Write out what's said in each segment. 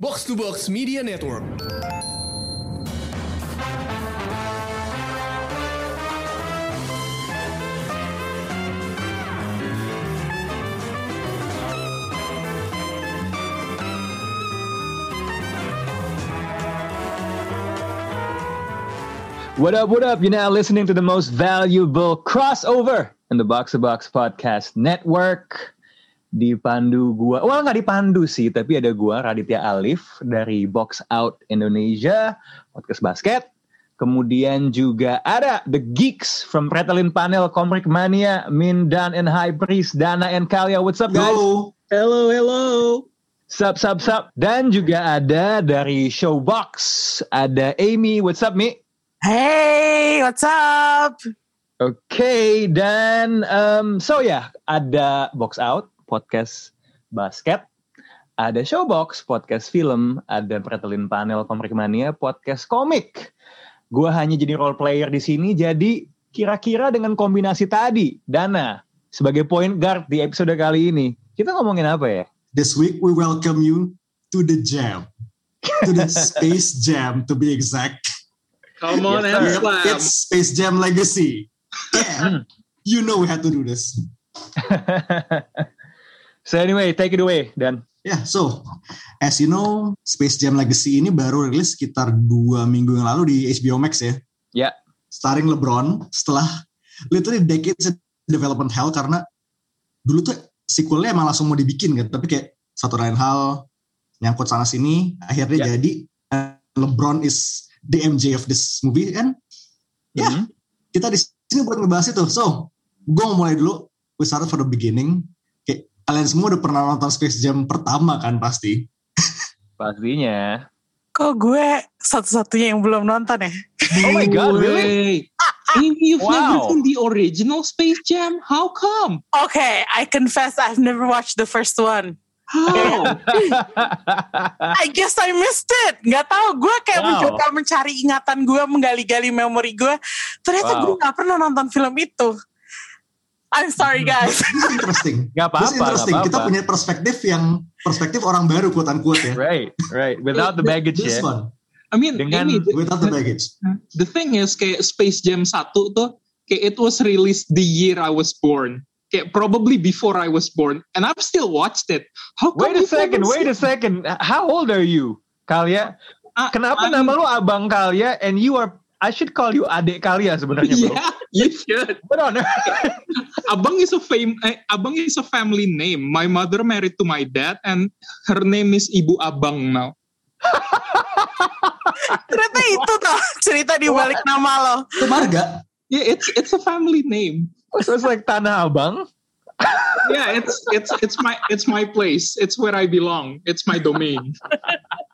Box to Box Media Network. What up, what up? You're now listening to the most valuable crossover in the Box to Box Podcast Network. Dipandu gua, well nggak dipandu sih, tapi ada gua Raditya Alif dari Box Out Indonesia, podcast basket. Kemudian juga ada The Geeks from Pretelin Panel, Komrik Mania, Min, Dan, and High Priest, Dana, and Kalia. What's up guys? Hello. Hello, hello. Sup, sup, sup. Dan juga ada dari Showbox, ada Amy. What's up, Mi? Hey, what's up? Oke, dan um, so ya ada Box Out podcast basket, ada Showbox podcast film, ada Pretelin Panel Komik Mania podcast komik. Gua hanya jadi role player di sini, jadi kira-kira dengan kombinasi tadi, Dana sebagai point guard di episode kali ini, kita ngomongin apa ya? This week we welcome you to the jam. To the Space Jam to be exact. Come on Yes, slam. It's Space Jam Legacy. Yeah. you know we had to do this. so anyway, take it away, Dan. Yeah, so as you know, Space Jam Legacy ini baru rilis sekitar dua minggu yang lalu di HBO Max ya. Ya. Starring LeBron setelah literally decades of development hell karena dulu tuh sequelnya emang langsung mau dibikin kan, tapi kayak satu lain hal nyangkut sana sini, akhirnya Ya. jadi uh, LeBron is the MJ of this movie kan. Ya, Mhm. kita di sini buat ngebahas itu. So, gue mau mulai dulu. We started for the beginning. Kalian semua udah pernah nonton Space Jam pertama kan pasti. Pastinya. Kok gue satu-satunya yang belum nonton ya? Oh my God, really? You've Wow. never seen the original Space Jam? How come? Okay, I confess I've never watched the first one. How? I guess I missed it. Gak tahu. Gue kayak Wow. mencoba mencari ingatan gue, menggali-gali memori gue. Ternyata Wow. gue gak pernah nonton film itu. I'm sorry guys. This is interesting. Gak This is apa-apa, interesting. gak Kita apa-apa. punya perspektif yang perspektif orang baru quote unquote ya. Right, right. Without the baggage This ya. one I mean, Dengan- the, without the baggage. the thing is kayak Space Jam 1 tuh kayak it was released the year I was born. Kayak probably before I was born. And I've still watched it. How Wait a second, wait a second. How old are you, Kalia? Ah, Kenapa I'm- nama lu Abang Kalia and you are I should call you Adik Kalia sebenarnya, bro. Yeah, you should. But on. Abang is a fame. Eh, Abang is a family name. My mother married to my dad, and her name is Ibu Abang now. Ternyata itu tuh cerita di balik nama lo. Itu marga. Yeah, it's it's a family name. so it's like Tanah Abang. Yeah, it's it's it's my it's my place. It's where I belong. It's my domain.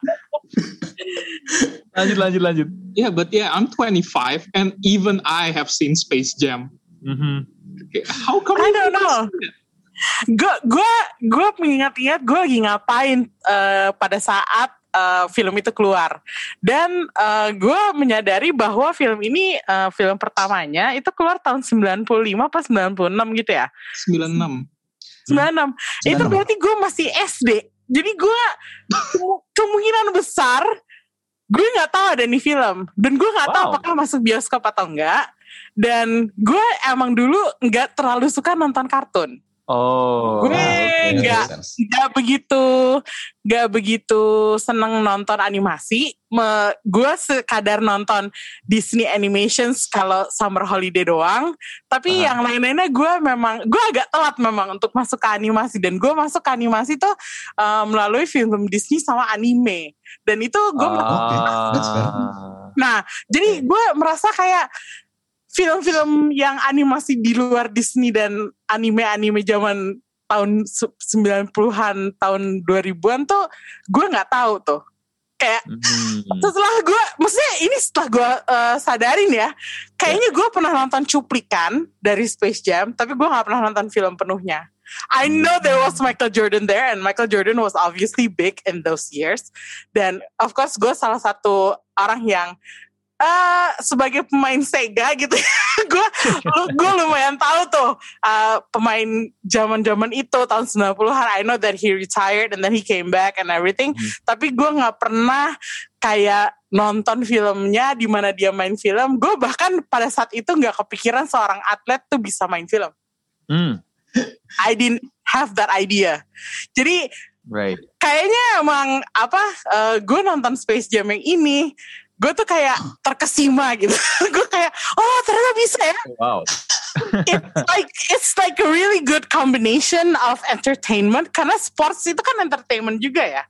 Lanjut, lanjut, lanjut. Yeah, but yeah, I'm 25, and even I have seen Space Jam. Mhm. Okay, How come? I don't know. Gue gue gue mengingat-ingat gue lagi ngapain eh, pada saat eh, film itu keluar dan gue menyadari bahwa film ini eh, film pertamanya itu keluar tahun 95 apa 96 gitu ya 96. 96 itu 96. berarti gue masih SD jadi gue kemu- kemungkinan besar gue nggak tahu ada nih film. Dan gue nggak tahu Wow. apakah masuk bioskop atau enggak dan gue emang dulu nggak terlalu suka nonton kartun Oh. Gue nggak nggak begitu nggak begitu seneng nonton animasi. Me, gue sekadar nonton Disney Animations kalau summer holiday doang. Tapi Aha. yang lain-lainnya gue memang gue agak telat memang untuk masuk ke animasi dan gue masuk ke animasi tuh eh, melalui film Disney sama anime. Dan itu gue. Ah. Nah, jadi gue merasa kayak film-film yang animasi di luar Disney dan anime-anime zaman tahun se- 90-an, tahun 2000-an tuh gue nggak tahu tuh. Kayak Mhm. setelah gue, maksudnya ini setelah gue eh, sadarin ya, kayaknya gue pernah nonton cuplikan dari Space Jam, tapi gue nggak pernah nonton film penuhnya. I know there was Michael Jordan there, and Michael Jordan was obviously big in those years. Dan of course gue salah satu orang yang eh sebagai pemain Sega gitu gue gue lumayan tahu tuh eh, pemain zaman-zaman itu tahun 90-an I know that he retired and then he came back and everything. Tapi gue nggak pernah kayak nonton filmnya di mana dia main film. Gue bahkan pada saat itu nggak kepikiran seorang atlet tuh bisa main film. Hmm, I didn't have that idea. Jadi right. kayaknya emang apa eh, gue nonton Space Jam yang ini gue tuh kayak terkesima gitu gue kayak oh ternyata bisa ya Wow. it's like it's like a really good combination of entertainment karena sports itu kan entertainment juga ya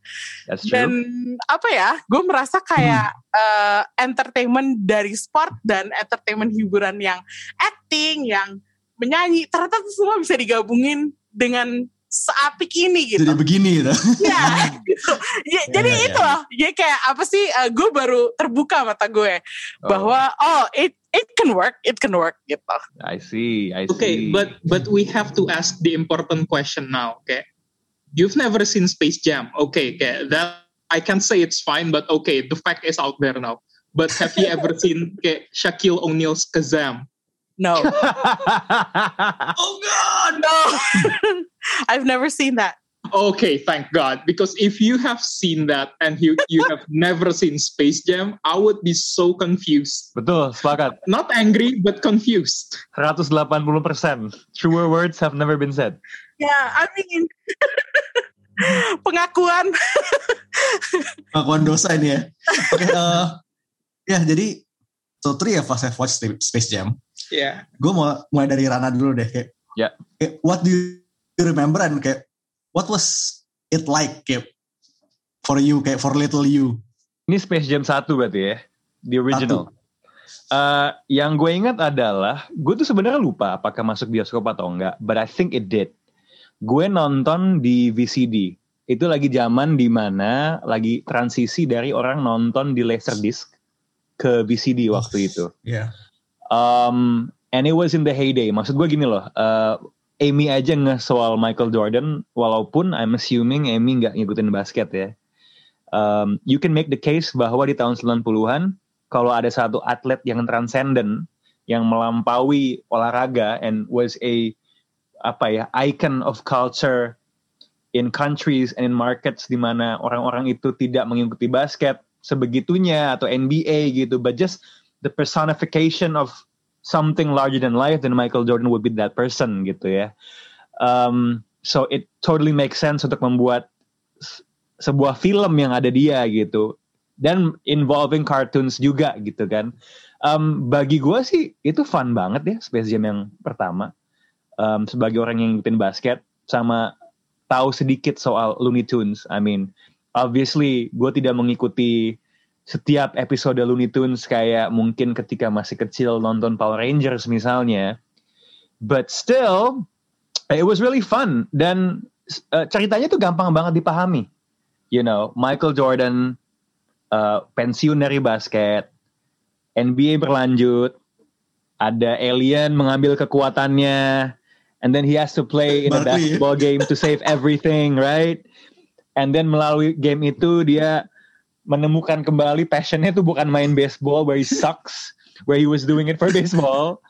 That's dan true. apa ya gue merasa kayak eh, entertainment dari sport dan entertainment hiburan yang acting yang menyanyi ternyata itu semua bisa digabungin dengan seapik ini gitu Jadi begini gitu. ya gitu. Ya, jadi ya, itu loh ya kayak apa sih eh, gue baru terbuka mata gue Oh, bahwa oh it it can work it can work gitu I see. I Okay, see. but but we have to ask the important question now. Okay, you've never seen Space Jam. Okay, okay, that I can say it's fine, but okay, the fact is out there now. But have you ever seen okay, Shaquille O'Neal's Kazam? no Oh god. No I've never seen that Okay, thank God. Because if you have seen that and you you have never seen Space Jam, I would be so confused. Betul, sepakat. Not angry, but confused. 180%. Truer words have never been said. ya I mean pengakuan Pengakuan dosa ini ya. Oke, eh, ya jadi totally ya pas saya watch Space Jam, Yeah. gue mau mulai dari Rana dulu deh kayak, Ya. kayak what do you remember and kayak what was it like kayak for you kayak for little you Ini Space Jam 1 berarti ya? The original. Eh, yang gue ingat adalah, gue tuh sebenarnya lupa apakah masuk bioskop atau enggak, but I think it did. Gue nonton di VCD. Itu lagi zaman di mana lagi transisi dari orang nonton di Laserdisc ke VCD waktu itu. ya Um, and it was in the heyday. Maksud gue gini loh, uh, Amy aja nge soal Michael Jordan, walaupun I'm assuming Amy nggak ngikutin basket ya. Um, you can make the case bahwa di tahun 90-an, kalau ada satu atlet yang transcendent, yang melampaui olahraga and was a apa ya icon of culture in countries and in markets di mana orang-orang itu tidak mengikuti basket sebegitunya atau NBA gitu, but just the personification of something larger than life, then Michael Jordan would be that person gitu ya. Um, so it totally makes sense untuk membuat sebuah film yang ada dia gitu dan involving cartoons juga gitu kan. Um, bagi gue sih itu fun banget ya Space Jam yang pertama. Um, sebagai orang yang ngikutin basket sama tahu sedikit soal Looney Tunes. I mean, obviously gue tidak mengikuti setiap episode Looney Tunes kayak mungkin ketika masih kecil nonton Power Rangers misalnya. But still, it was really fun dan uh, ceritanya tuh gampang banget dipahami. You know, Michael Jordan uh, pensiun dari basket, NBA berlanjut, ada alien mengambil kekuatannya, and then he has to play in a basketball game to save everything, right? And then melalui game itu dia menemukan kembali passionnya tuh bukan main baseball where he sucks, where he was doing it for baseball.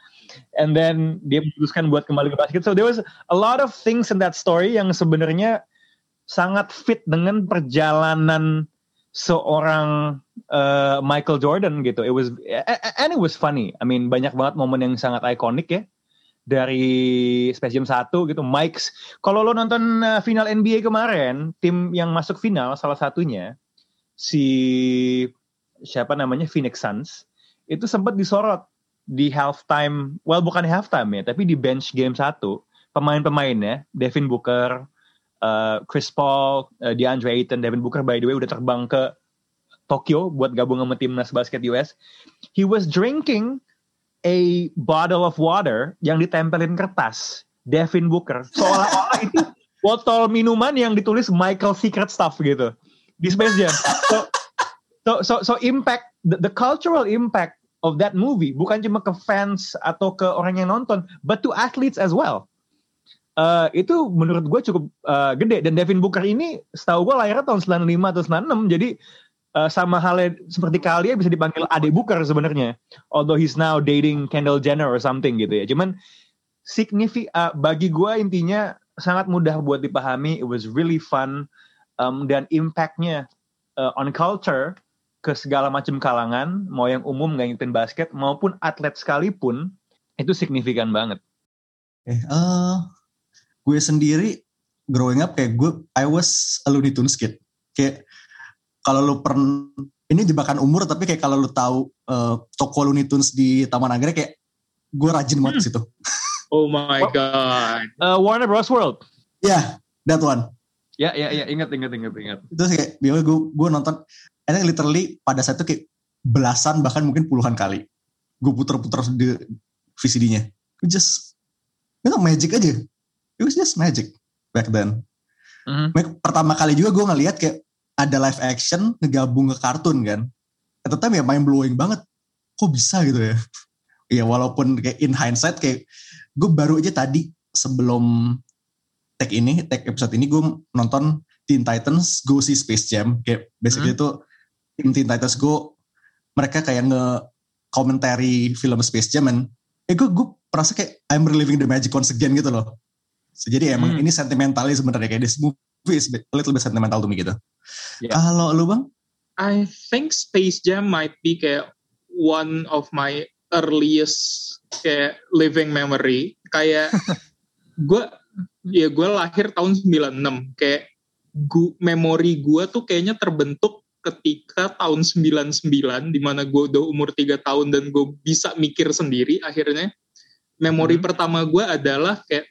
And then dia memutuskan buat kembali ke basket. So there was a lot of things in that story yang sebenarnya sangat fit dengan perjalanan seorang uh, Michael Jordan gitu. It was and it was funny. I mean banyak banget momen yang sangat ikonik ya dari Space Jam 1 gitu. Mike's kalau lo nonton uh, final NBA kemarin, tim yang masuk final salah satunya si siapa namanya Phoenix Suns itu sempat disorot di halftime, well bukan halftime ya, tapi di bench game satu pemain-pemainnya Devin Booker, uh, Chris Paul, uh, DeAndre Ayton, Devin Booker by the way udah terbang ke Tokyo buat gabung sama timnas basket US. He was drinking a bottle of water yang ditempelin kertas Devin Booker seolah-olah itu botol minuman yang ditulis Michael Secret Stuff gitu di Space Jam. So so so, so impact the, the cultural impact of that movie bukan cuma ke fans atau ke orang yang nonton, but to athletes as well. Eh, itu menurut gue cukup eh, gede dan Devin Booker ini setahu gue lahirnya tahun 95 atau 96 jadi Uh, sama halnya seperti kalian bisa dipanggil adik Booker sebenarnya. Although he's now dating Kendall Jenner or something gitu ya. Cuman signifi uh, bagi gue intinya sangat mudah buat dipahami. It was really fun um, dan impactnya uh, on culture ke segala macam kalangan, mau yang umum nggak ngikutin basket maupun atlet sekalipun itu signifikan banget. Eh, uh, gue sendiri growing up kayak gue, I was a Looney Tunes kid. Kayak kalau lu pernah ini jebakan umur tapi kayak kalau lu tahu uh, toko Looney Tunes di Taman Anggrek kayak gue rajin banget hmm. situ. Oh my god. Uh, Warner Bros World. Ya, yeah, that one. Ya, ya, ya, ingat, ingat, ingat, ingat. Itu kayak, biasanya gue, gue nonton, and literally pada saat itu kayak belasan bahkan mungkin puluhan kali. Gue puter-puter di VCD-nya. It just, itu magic aja. It was just magic back then. Mm-hmm. Pertama kali juga gue ngeliat kayak ada live action ngegabung ke kartun kan. At the time ya main blowing banget. Kok bisa gitu ya? ya walaupun kayak in hindsight kayak gue baru aja tadi sebelum tag ini, tag episode ini gue nonton Teen Titans Go See Space Jam. Kayak basically hmm. itu tim Teen Titans Go mereka kayak nge komentari film Space Jam and eh gue gue merasa kayak I'm reliving the magic once again gitu loh. So, jadi emang hmm. ini sentimentalnya sebenarnya kayak this movie is a little bit sentimental to me gitu. Yeah. Kalau lu bang? I think Space Jam might be kayak one of my earliest kayak living memory. Kayak gue ya gue lahir tahun 96 kayak gua, memori gue tuh kayaknya terbentuk ketika tahun 99 di mana gue udah umur 3 tahun dan gue bisa mikir sendiri akhirnya memori hmm. pertama gue adalah kayak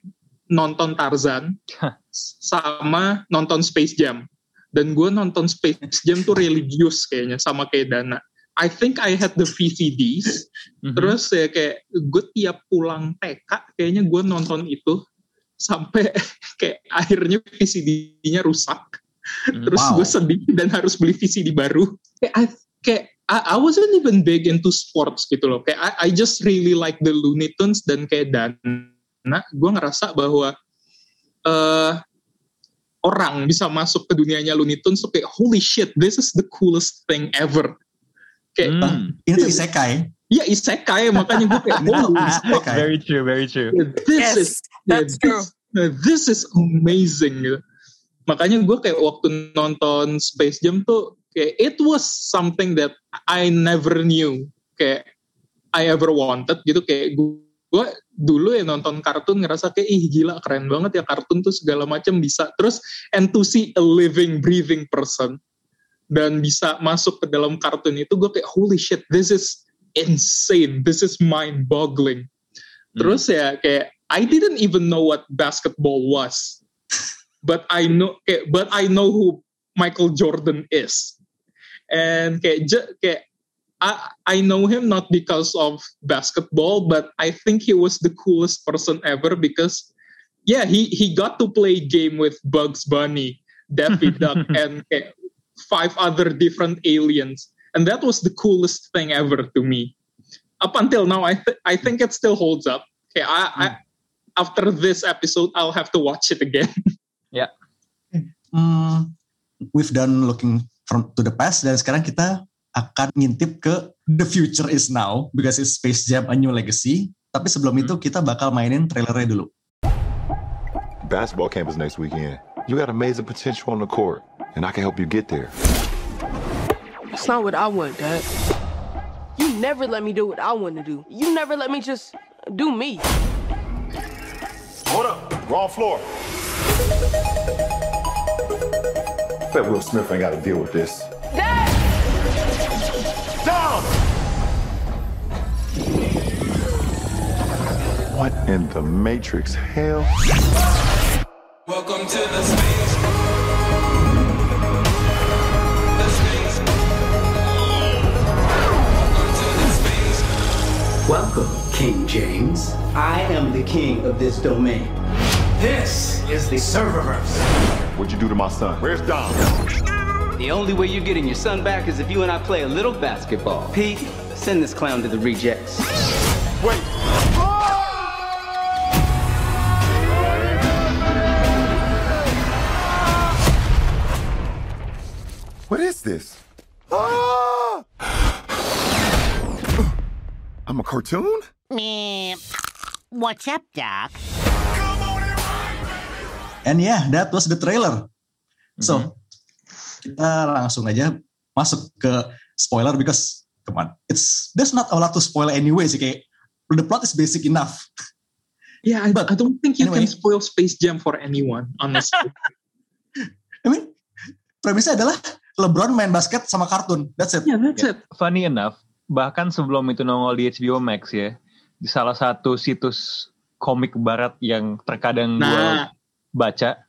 nonton Tarzan sama nonton Space Jam. Dan gue nonton Space Jam tuh religius kayaknya sama kayak Dana. I think I had the VCDs. Mm-hmm. Terus ya kayak gue tiap pulang TK kayaknya gue nonton itu sampai kayak akhirnya VCD-nya rusak. Mm, Terus wow. gue sedih dan harus beli VCD baru. Kayak I, kayak I, I wasn't even big into sports gitu loh. Kayak I, I just really like the Looney Tunes dan kayak Dana. Gue ngerasa bahwa uh, orang bisa masuk ke dunianya Looney Tunes so kayak holy shit this is the coolest thing ever kayak hmm. ini tuh isekai Iya isekai makanya gue kayak oh, isekai. very true very true. This yes, is that's yeah, true. this, this is amazing gitu. Makanya gue kayak waktu nonton Space Jam tuh kayak it was something that I never knew. Kayak I ever wanted gitu. Kayak gue gue dulu ya nonton kartun ngerasa kayak ih gila keren banget ya kartun tuh segala macam bisa. Terus and to see a living breathing person dan bisa masuk ke dalam kartun itu gue kayak holy shit this is insane this is mind boggling hmm. terus ya kayak I didn't even know what basketball was but I know kayak but I know who Michael Jordan is and kayak kayak I, I know him not because of basketball, but I think he was the coolest person ever because, yeah, he, he got to play game with Bugs Bunny, Daffy Duck, and five other different aliens. And that was the coolest thing ever to me. Up until now, I, th- I think it still holds up. Okay, I, I, hmm. after this episode, I'll have to watch it again. yeah. Mm, we've done looking from to the past dan sekarang kita akan ngintip ke The Future Is Now because it's Space Jam A New Legacy. Tapi sebelum itu kita bakal mainin trailernya dulu. Basketball camp is next weekend. You got amazing potential on the court, and I can help you get there. It's not what I want, Dad. You never let me do what I want to do. You never let me just do me. Hold up, wrong floor. I Bet Will Smith ain't got to deal with this. Dad! down! What in the Matrix hell? Welcome to the space. King James. I am the king of this domain. This is the serververse. What'd you do to my son? Where's Dom? The only way you're getting your son back is if you and I play a little basketball. Pete, send this clown to the rejects. Wait. What is this? Ah! I'm a cartoon? Me. What's up, Doc? And yeah, that was the trailer. So, kita langsung aja masuk ke spoiler because come on, it's there's not a lot to spoil anyway sih kayak the plot is basic enough. Yeah, I, But I don't think you anyway. can spoil Space Jam for anyone, honestly. I mean, premisnya adalah LeBron main basket sama kartun. That's it. yeah, that's it. Funny enough, bahkan sebelum itu nongol di HBO Max ya, di salah satu situs komik barat yang terkadang gue Nah, baca,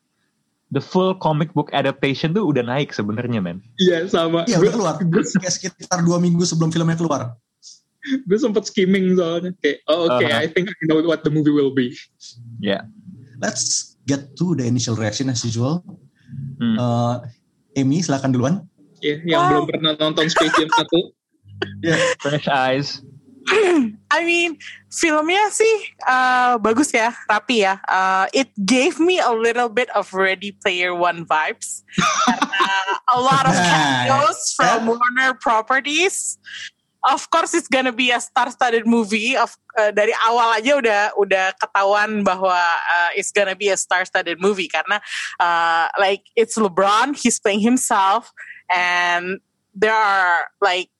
the full comic book adaptation tuh udah naik sebenarnya men. iya sama. Iya Gue udah keluar. Kayak sekitar dua minggu sebelum filmnya keluar. gue sempet skimming soalnya kayak, oh oke, Uh-huh. I think I know what the movie will be. Ya. Let's get to the initial reaction as usual. Hmm. Uh, Amy silakan duluan. Ya, yang Ah. belum pernah nonton Space Jam 1. Fresh eyes. I mean, filmnya sih uh, bagus ya, rapi ya. Uh, it gave me a little bit of Ready Player One vibes. Karena a lot of cameos from Warner Properties. Of course, it's gonna be a star-studded movie. Of uh, dari awal aja udah udah ketahuan bahwa uh, it's gonna be a star-studded movie karena uh, like it's LeBron, he's playing himself, and there are like,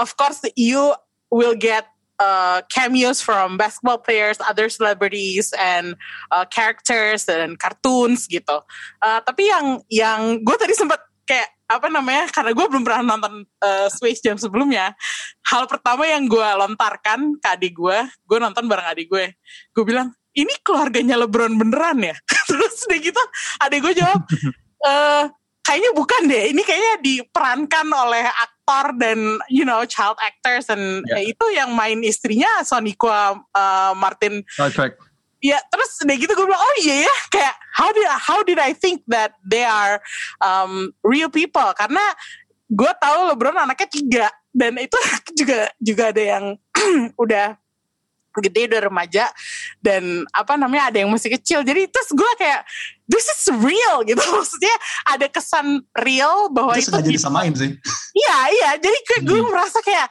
of course, you will get uh, cameos from basketball players, other celebrities, and uh, characters dan cartoons gitu. Uh, tapi yang yang gue tadi sempat kayak apa namanya karena gue belum pernah nonton uh, Space Jam sebelumnya. Hal pertama yang gue lontarkan ke adik gue, gue nonton bareng adik gue. Gue bilang ini keluarganya LeBron beneran ya. Terus udah gitu adik gue jawab. eh kayaknya bukan deh. Ini kayaknya diperankan oleh aktor dan you know child actors dan Ya. eh, itu yang main istrinya Soniqua uh, Martin. Trek. Ya terus udah gitu gue bilang oh iya ya kayak how did how did I think that they are um, real people karena gue tahu LeBron anaknya tiga dan itu juga juga ada yang udah gede udah remaja dan apa namanya ada yang masih kecil. Jadi terus gue kayak this is real gitu. Maksudnya ada kesan real bahwa Itu itu sengaja di- disamain sih. Iya iya, jadi kayak gue merasa kayak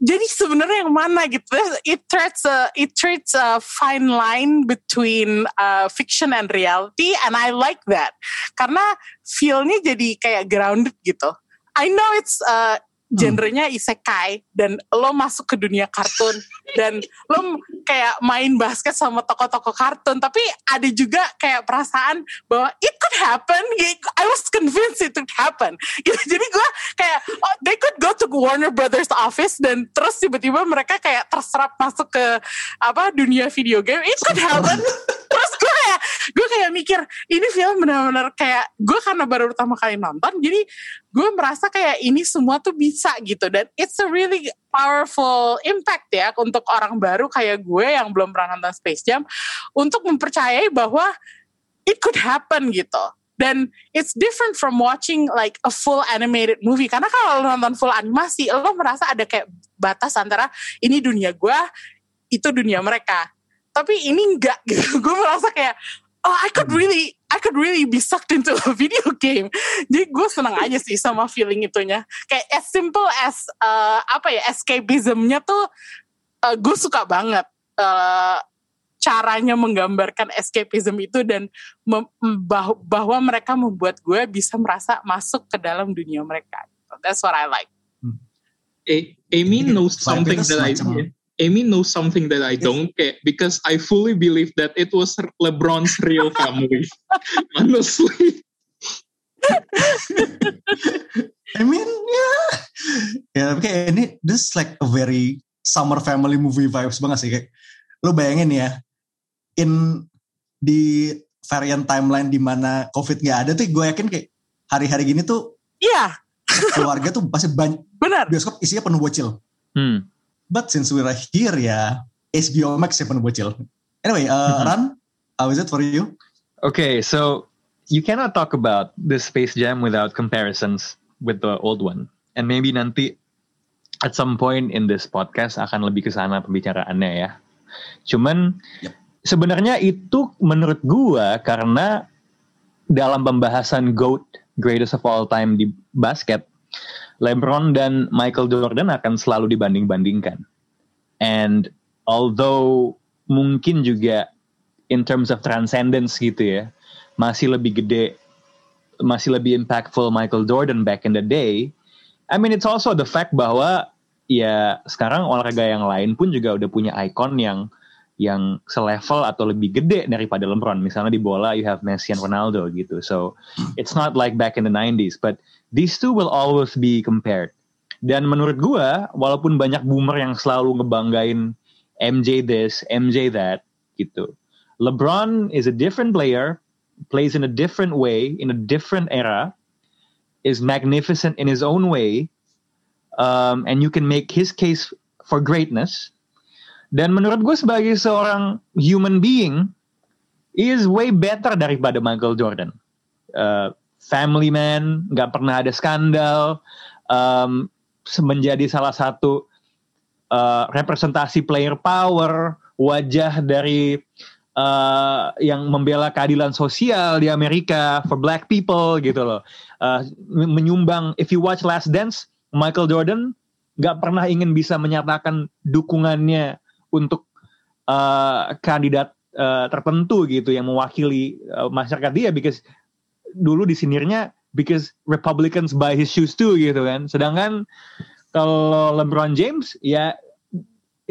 jadi sebenarnya yang mana? Gitu? It treads a it treads a fine line between uh, fiction and reality, and I like that. Karena feelnya jadi kayak grounded gitu. I know it's uh, genrenya isekai dan lo masuk ke dunia kartun dan lo kayak main basket sama tokoh-tokoh kartun. Tapi ada juga kayak perasaan bahwa it could happen I was convinced it could happen. Gitu. Jadi gue kayak oh, they could go to Warner Brothers office dan terus tiba-tiba mereka kayak terserap masuk ke apa dunia video game. It could happen kayak mikir ini film benar-benar kayak gue karena baru pertama kali nonton jadi gue merasa kayak ini semua tuh bisa gitu. Dan it's a really powerful impact ya untuk orang baru kayak gue yang belum pernah nonton Space Jam untuk mempercayai bahwa it could happen gitu. Dan it's different from watching like a full animated movie. Karena kalau lo nonton full animasi lo merasa ada kayak batas antara ini dunia gue itu dunia mereka. Tapi ini enggak gitu. Gue merasa kayak oh I could really I could really be sucked into a video game. Jadi gue seneng aja sih sama feeling itunya. Kayak as simple as uh, apa ya escapismnya tuh uh, gue suka banget uh, caranya menggambarkan escapism itu dan mem- bah- bahwa mereka membuat gue bisa merasa masuk ke dalam dunia mereka. That's what I like. A- Amy knows something that I Amy knows something that I don't get because I fully believe that it was LeBron's real family. Honestly. I mean, yeah. Ya, tapi kayak ini, this is like a very summer family movie vibes banget sih. Kayak, lu bayangin ya, in di variant timeline di mana COVID nggak ada tuh, gue yakin kayak hari-hari gini tuh iya keluarga tuh pasti banyak benar bioskop isinya penuh bocil. Hmm. But since we're here ya, HBO Max ya penuh bocil. Anyway, uh, Mhm. Ran, how is it for you? Okay, so you cannot talk about the Space Jam without comparisons with the old one. And maybe nanti at some point in this podcast akan lebih ke sana pembicaraannya ya. Cuman Yep. sebenarnya itu menurut gua karena dalam pembahasan GOAT, greatest of all time di basket, LeBron dan Michael Jordan akan selalu dibanding-bandingkan. And although mungkin juga in terms of transcendence gitu ya, masih lebih gede, masih lebih impactful Michael Jordan back in the day. I mean it's also the fact bahwa ya sekarang olahraga yang lain pun juga udah punya icon yang yang selevel atau lebih gede daripada LeBron. Misalnya di bola you have Messi and Ronaldo gitu. So it's not like back in the 90s, but these two will always be compared. Dan menurut gua, walaupun banyak boomer yang selalu ngebanggain MJ this, MJ that, gitu. LeBron is a different player, plays in a different way, in a different era, is magnificent in his own way, um, and you can make his case for greatness. Dan menurut gue sebagai seorang human being, is way better daripada Michael Jordan. Uh, family man, nggak pernah ada skandal, um, menjadi salah satu uh, representasi player power, wajah dari uh, yang membela keadilan sosial di Amerika for black people gitu loh. Uh, menyumbang, if you watch Last Dance, Michael Jordan nggak pernah ingin bisa menyatakan dukungannya untuk uh, kandidat uh, tertentu gitu yang mewakili uh, masyarakat dia because dulu disinirnya because Republicans buy his shoes too gitu kan. Sedangkan kalau LeBron James ya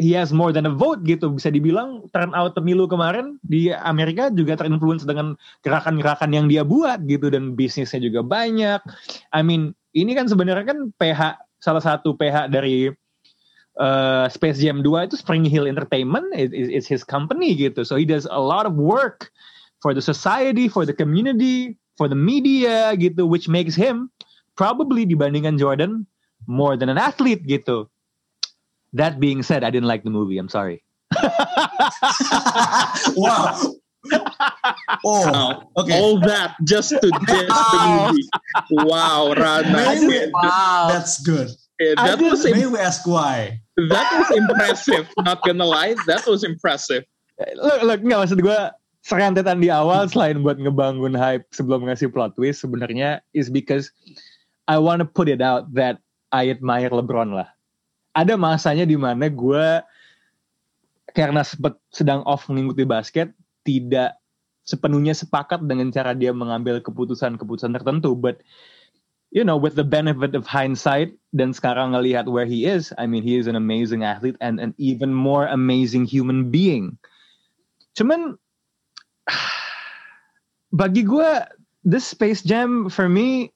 he has more than a vote gitu bisa dibilang turnout pemilu kemarin di Amerika juga terinfluence dengan gerakan-gerakan yang dia buat gitu dan bisnisnya juga banyak. I mean ini kan sebenarnya kan PH salah satu PH dari uh, Space Jam 2 itu Spring Hill Entertainment it, it, it's his company gitu. So he does a lot of work for the society, for the community, for the media gitu which makes him probably dibandingkan Jordan more than an athlete gitu. That being said, I didn't like the movie. I'm sorry. wow. Oh, Wow. okay. All that just to diss the movie. Wow, Rana. Maybe- Wow. That's good. That was May im- we ask why? that was impressive. Not gonna lie, that was impressive. Look, look nggak maksud gue serentetan di awal selain buat ngebangun hype sebelum ngasih plot twist sebenarnya is because I want to put it out that I admire LeBron lah. Ada masanya di mana gue karena sedang off mengikuti basket tidak sepenuhnya sepakat dengan cara dia mengambil keputusan-keputusan tertentu, but you know, with the benefit of hindsight dan sekarang ngelihat where he is, I mean, he is an amazing athlete and an even more amazing human being. Cuman bagi gue, this Space Jam for me,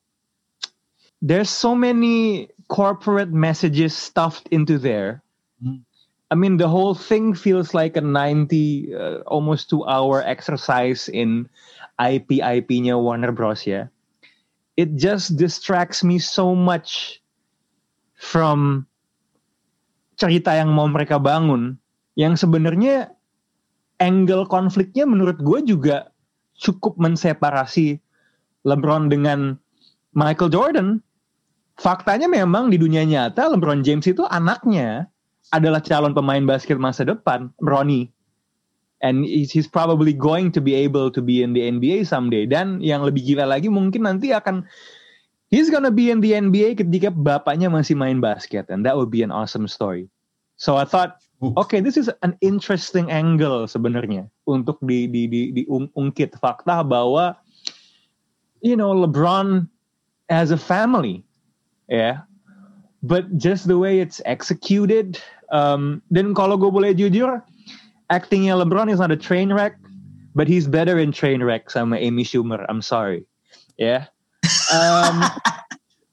there's so many corporate messages stuffed into there. Hmm. I mean, the whole thing feels like a 90, uh, almost two hour exercise in IP IP-nya Warner Bros. ya. It just distracts me so much from cerita yang mau mereka bangun. Yang sebenarnya angle konfliknya menurut gue juga cukup menseparasi LeBron dengan Michael Jordan. Faktanya memang di dunia nyata LeBron James itu anaknya adalah calon pemain basket masa depan, Ronnie. And he's probably going to be able to be in the NBA someday. Dan yang lebih gila lagi mungkin nanti akan he's gonna be in the NBA ketika bapaknya masih main basket. And that would be an awesome story. So I thought, okay, this is an interesting angle sebenarnya untuk di di di diungkit fakta bahwa you know LeBron as a family, ya. But just the way it's executed, um, dan kalau gue boleh jujur, actingnya LeBron is not a train wreck, but he's better in train wreck sama Amy Schumer. I'm sorry, ya. Um,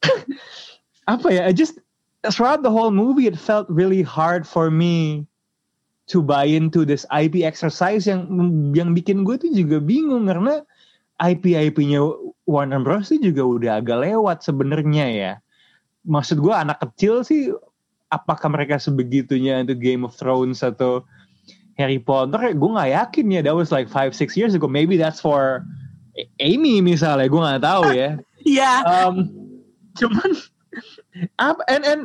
apa ya? I just throughout the whole movie, it felt really hard for me to buy into this IP exercise yang yang bikin gue tuh juga bingung karena IP IP-nya Warner Bros itu juga udah agak lewat sebenarnya ya. Maksud gue anak kecil sih apakah mereka sebegitunya untuk Game of Thrones atau Harry Potter? Gue nggak yakin ya. That was like five six years ago. Maybe that's for Amy misalnya. Gue nggak tahu ya. Iya. Um, cuman and and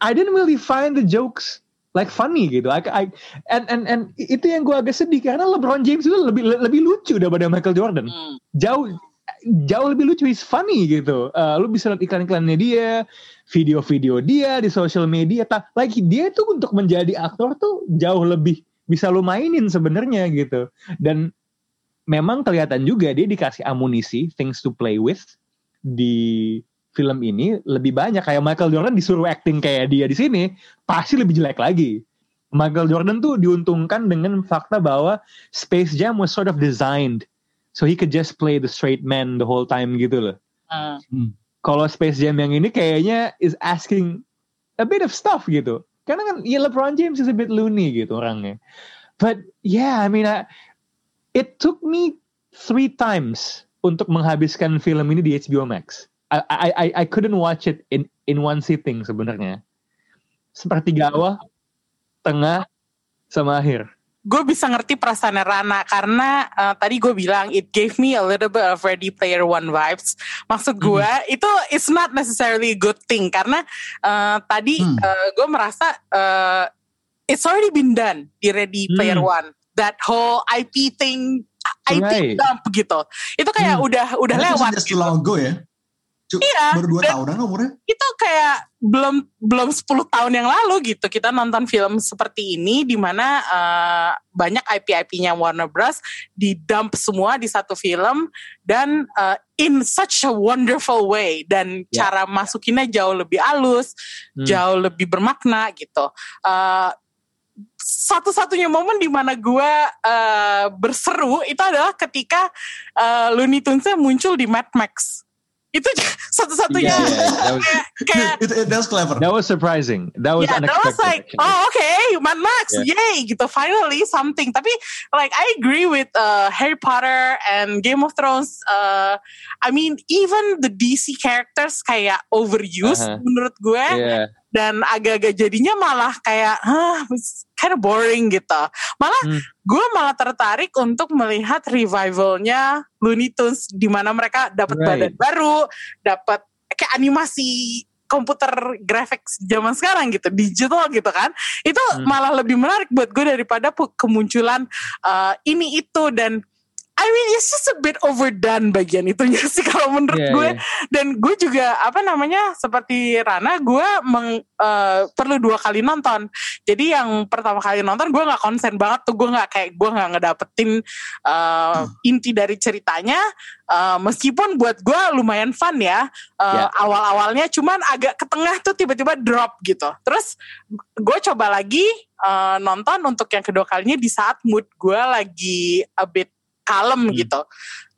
I didn't really find the jokes like funny gitu. I, I and and and itu yang gue agak sedih karena LeBron James itu lebih lebih lucu daripada Michael Jordan. Jauh jauh lebih lucu, he's funny gitu. Uh, lu bisa lihat iklan-iklannya dia, video-video dia di social media. Ta like dia tuh untuk menjadi aktor tuh jauh lebih bisa lu mainin sebenarnya gitu. Dan memang kelihatan juga dia dikasih amunisi, things to play with di film ini lebih banyak kayak Michael Jordan disuruh acting kayak dia di sini pasti lebih jelek lagi. Michael Jordan tuh diuntungkan dengan fakta bahwa Space Jam was sort of designed so he could just play the straight man the whole time gitu loh. Hmm. Kalau Space Jam yang ini kayaknya is asking a bit of stuff gitu. Karena kan ya LeBron James is a bit loony gitu orangnya. But yeah, I mean I, it took me three times untuk menghabiskan film ini di HBO Max. I I I, I couldn't watch it in in one sitting sebenarnya. Sepertiga awal, tengah, sama akhir. gue bisa ngerti perasaan Rana karena uh, tadi gue bilang it gave me a little bit of Ready Player One vibes. Maksud gue itu it's not necessarily a good thing karena uh, tadi Hmm. uh, gue merasa uh, it's already been done di Ready Player Hmm. One. That whole IP thing, IP Right. dump gitu. Itu kayak Hmm. udah udah lewat. gitu. long ago ya. Cu- Iya, Baru dua dan- tahunan umurnya. itu kayak belum belum 10 tahun yang lalu gitu kita nonton film seperti ini di mana eh, banyak IP-IP-nya Warner Bros di dump semua di satu film dan eh, in such a wonderful way dan Ya. cara masukinnya jauh lebih halus, Hmm. jauh lebih bermakna gitu. Eh, satu-satunya momen di mana gue eh, berseru itu adalah ketika eh, Looney Tunes muncul di Mad Max. Itu satu-satunya Yeah, yeah, that was kayak, kayak Itu it, that was clever. that was surprising. That was yeah, that unexpected. was like, actually. oh okay, Mad Max, Yeah. yay, gitu. Finally something. Tapi like I agree with uh, Harry Potter and Game of Thrones. Uh, I mean, even the DC characters kayak overused Uh-huh. menurut gue Yeah. Dan agak-agak jadinya malah kayak, huh, kind of boring gitu. Malah Hmm. gue malah tertarik untuk melihat revivalnya Looney Tunes di mana mereka dapat Right. badan baru, dapat kayak animasi komputer graphics zaman sekarang gitu, digital gitu kan. Itu Hmm. malah lebih menarik buat gue daripada kemunculan uh, ini itu dan I mean it's just a bit overdone bagian itunya sih kalau menurut Yeah, gue. yeah. dan gue juga apa namanya seperti Rana gue meng, eh, perlu dua kali nonton. Jadi yang pertama kali nonton gue nggak konsen banget tuh. Gue nggak kayak gue nggak ngedapetin eh, inti dari ceritanya. Eh, meskipun buat gue lumayan fun ya. Eh, Ya. awal-awalnya cuman agak ke tengah tuh tiba-tiba drop gitu. Terus gue coba lagi eh, nonton untuk yang kedua kalinya di saat mood gue lagi a bit kalem Hmm. gitu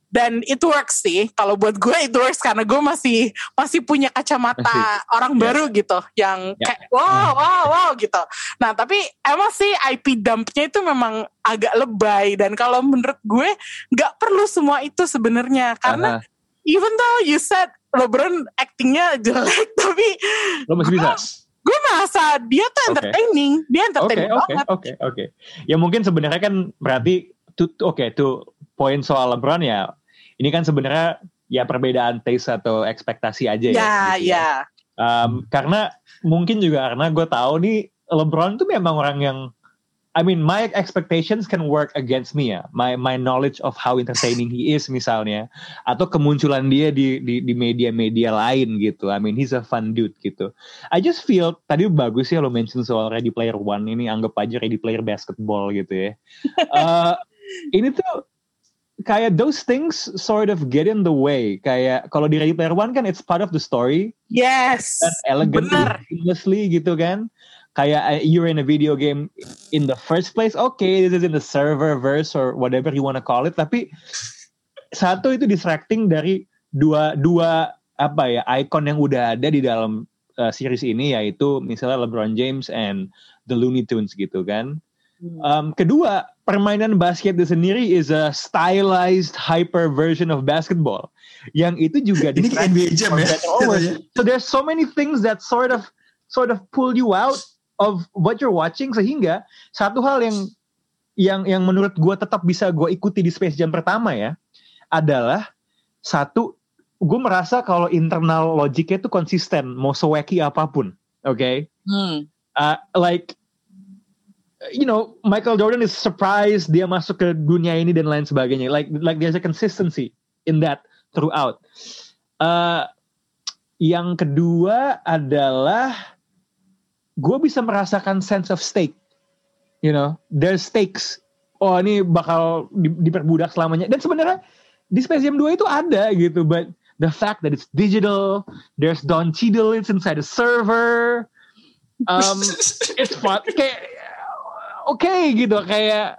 dan it works sih kalau buat gue it works karena gue masih masih punya kacamata Masih. orang Ya. baru gitu yang Ya. kayak wow wow wow gitu nah tapi emang sih IP dumpnya itu memang agak lebay dan kalau menurut gue nggak perlu semua itu sebenarnya karena Aha. even though you said LeBron actingnya jelek tapi Lo masih bisa. gue merasa dia tuh Oke. entertaining dia Oke, entertaining oke, banget oke, oke. Ya mungkin sebenarnya kan berarti tuh oke tuh poin soal LeBron ya. Ini kan sebenarnya ya perbedaan taste atau ekspektasi aja ya. ya gitu ya Um, karena mungkin juga karena gue tahu nih LeBron tuh memang orang yang I mean my expectations can work against me ya. My my knowledge of how entertaining he is misalnya atau kemunculan dia di di di media-media lain gitu. I mean he's a fun dude gitu. I just feel tadi bagus ya lo mention soal Ready Player One ini anggap aja Ready Player Basketball gitu ya. Eh, ini tuh kayak those things sort of get in the way. Kayak kalau di Ready Player One kan it's part of the story. Yes. Dan elegant bener seamlessly gitu kan. Kayak uh, you're in a video game in the first place. Okay this is in the server verse or whatever you wanna call it. Tapi satu itu distracting dari dua dua apa ya icon yang udah ada di dalam uh, series ini yaitu misalnya LeBron James and the Looney Tunes gitu kan Um, kedua, permainan basket itu sendiri is a stylized hyper version of basketball. Yang itu juga kayak NBA Jam ya. distract- So there's so many things that sort of sort of pull you out of what you're watching sehingga satu hal yang yang yang menurut gue tetap bisa gue ikuti di Space Jam pertama ya adalah satu gue merasa kalau internal logiknya itu konsisten mau sewacky apa pun, oke? Hmm. Uh, like you know Michael Jordan is surprised dia masuk ke dunia ini dan lain sebagainya. Like like there's a consistency in that throughout. Eh, yang kedua adalah gue bisa merasakan sense of stake. You know, there's stakes. Oh ini bakal di- diperbudak selamanya. Dan sebenarnya di Space Jam 2 itu ada gitu, but the fact that it's digital, there's Don Cheadle it's inside the server, um, it's fun. Kayak oke gitu, kayak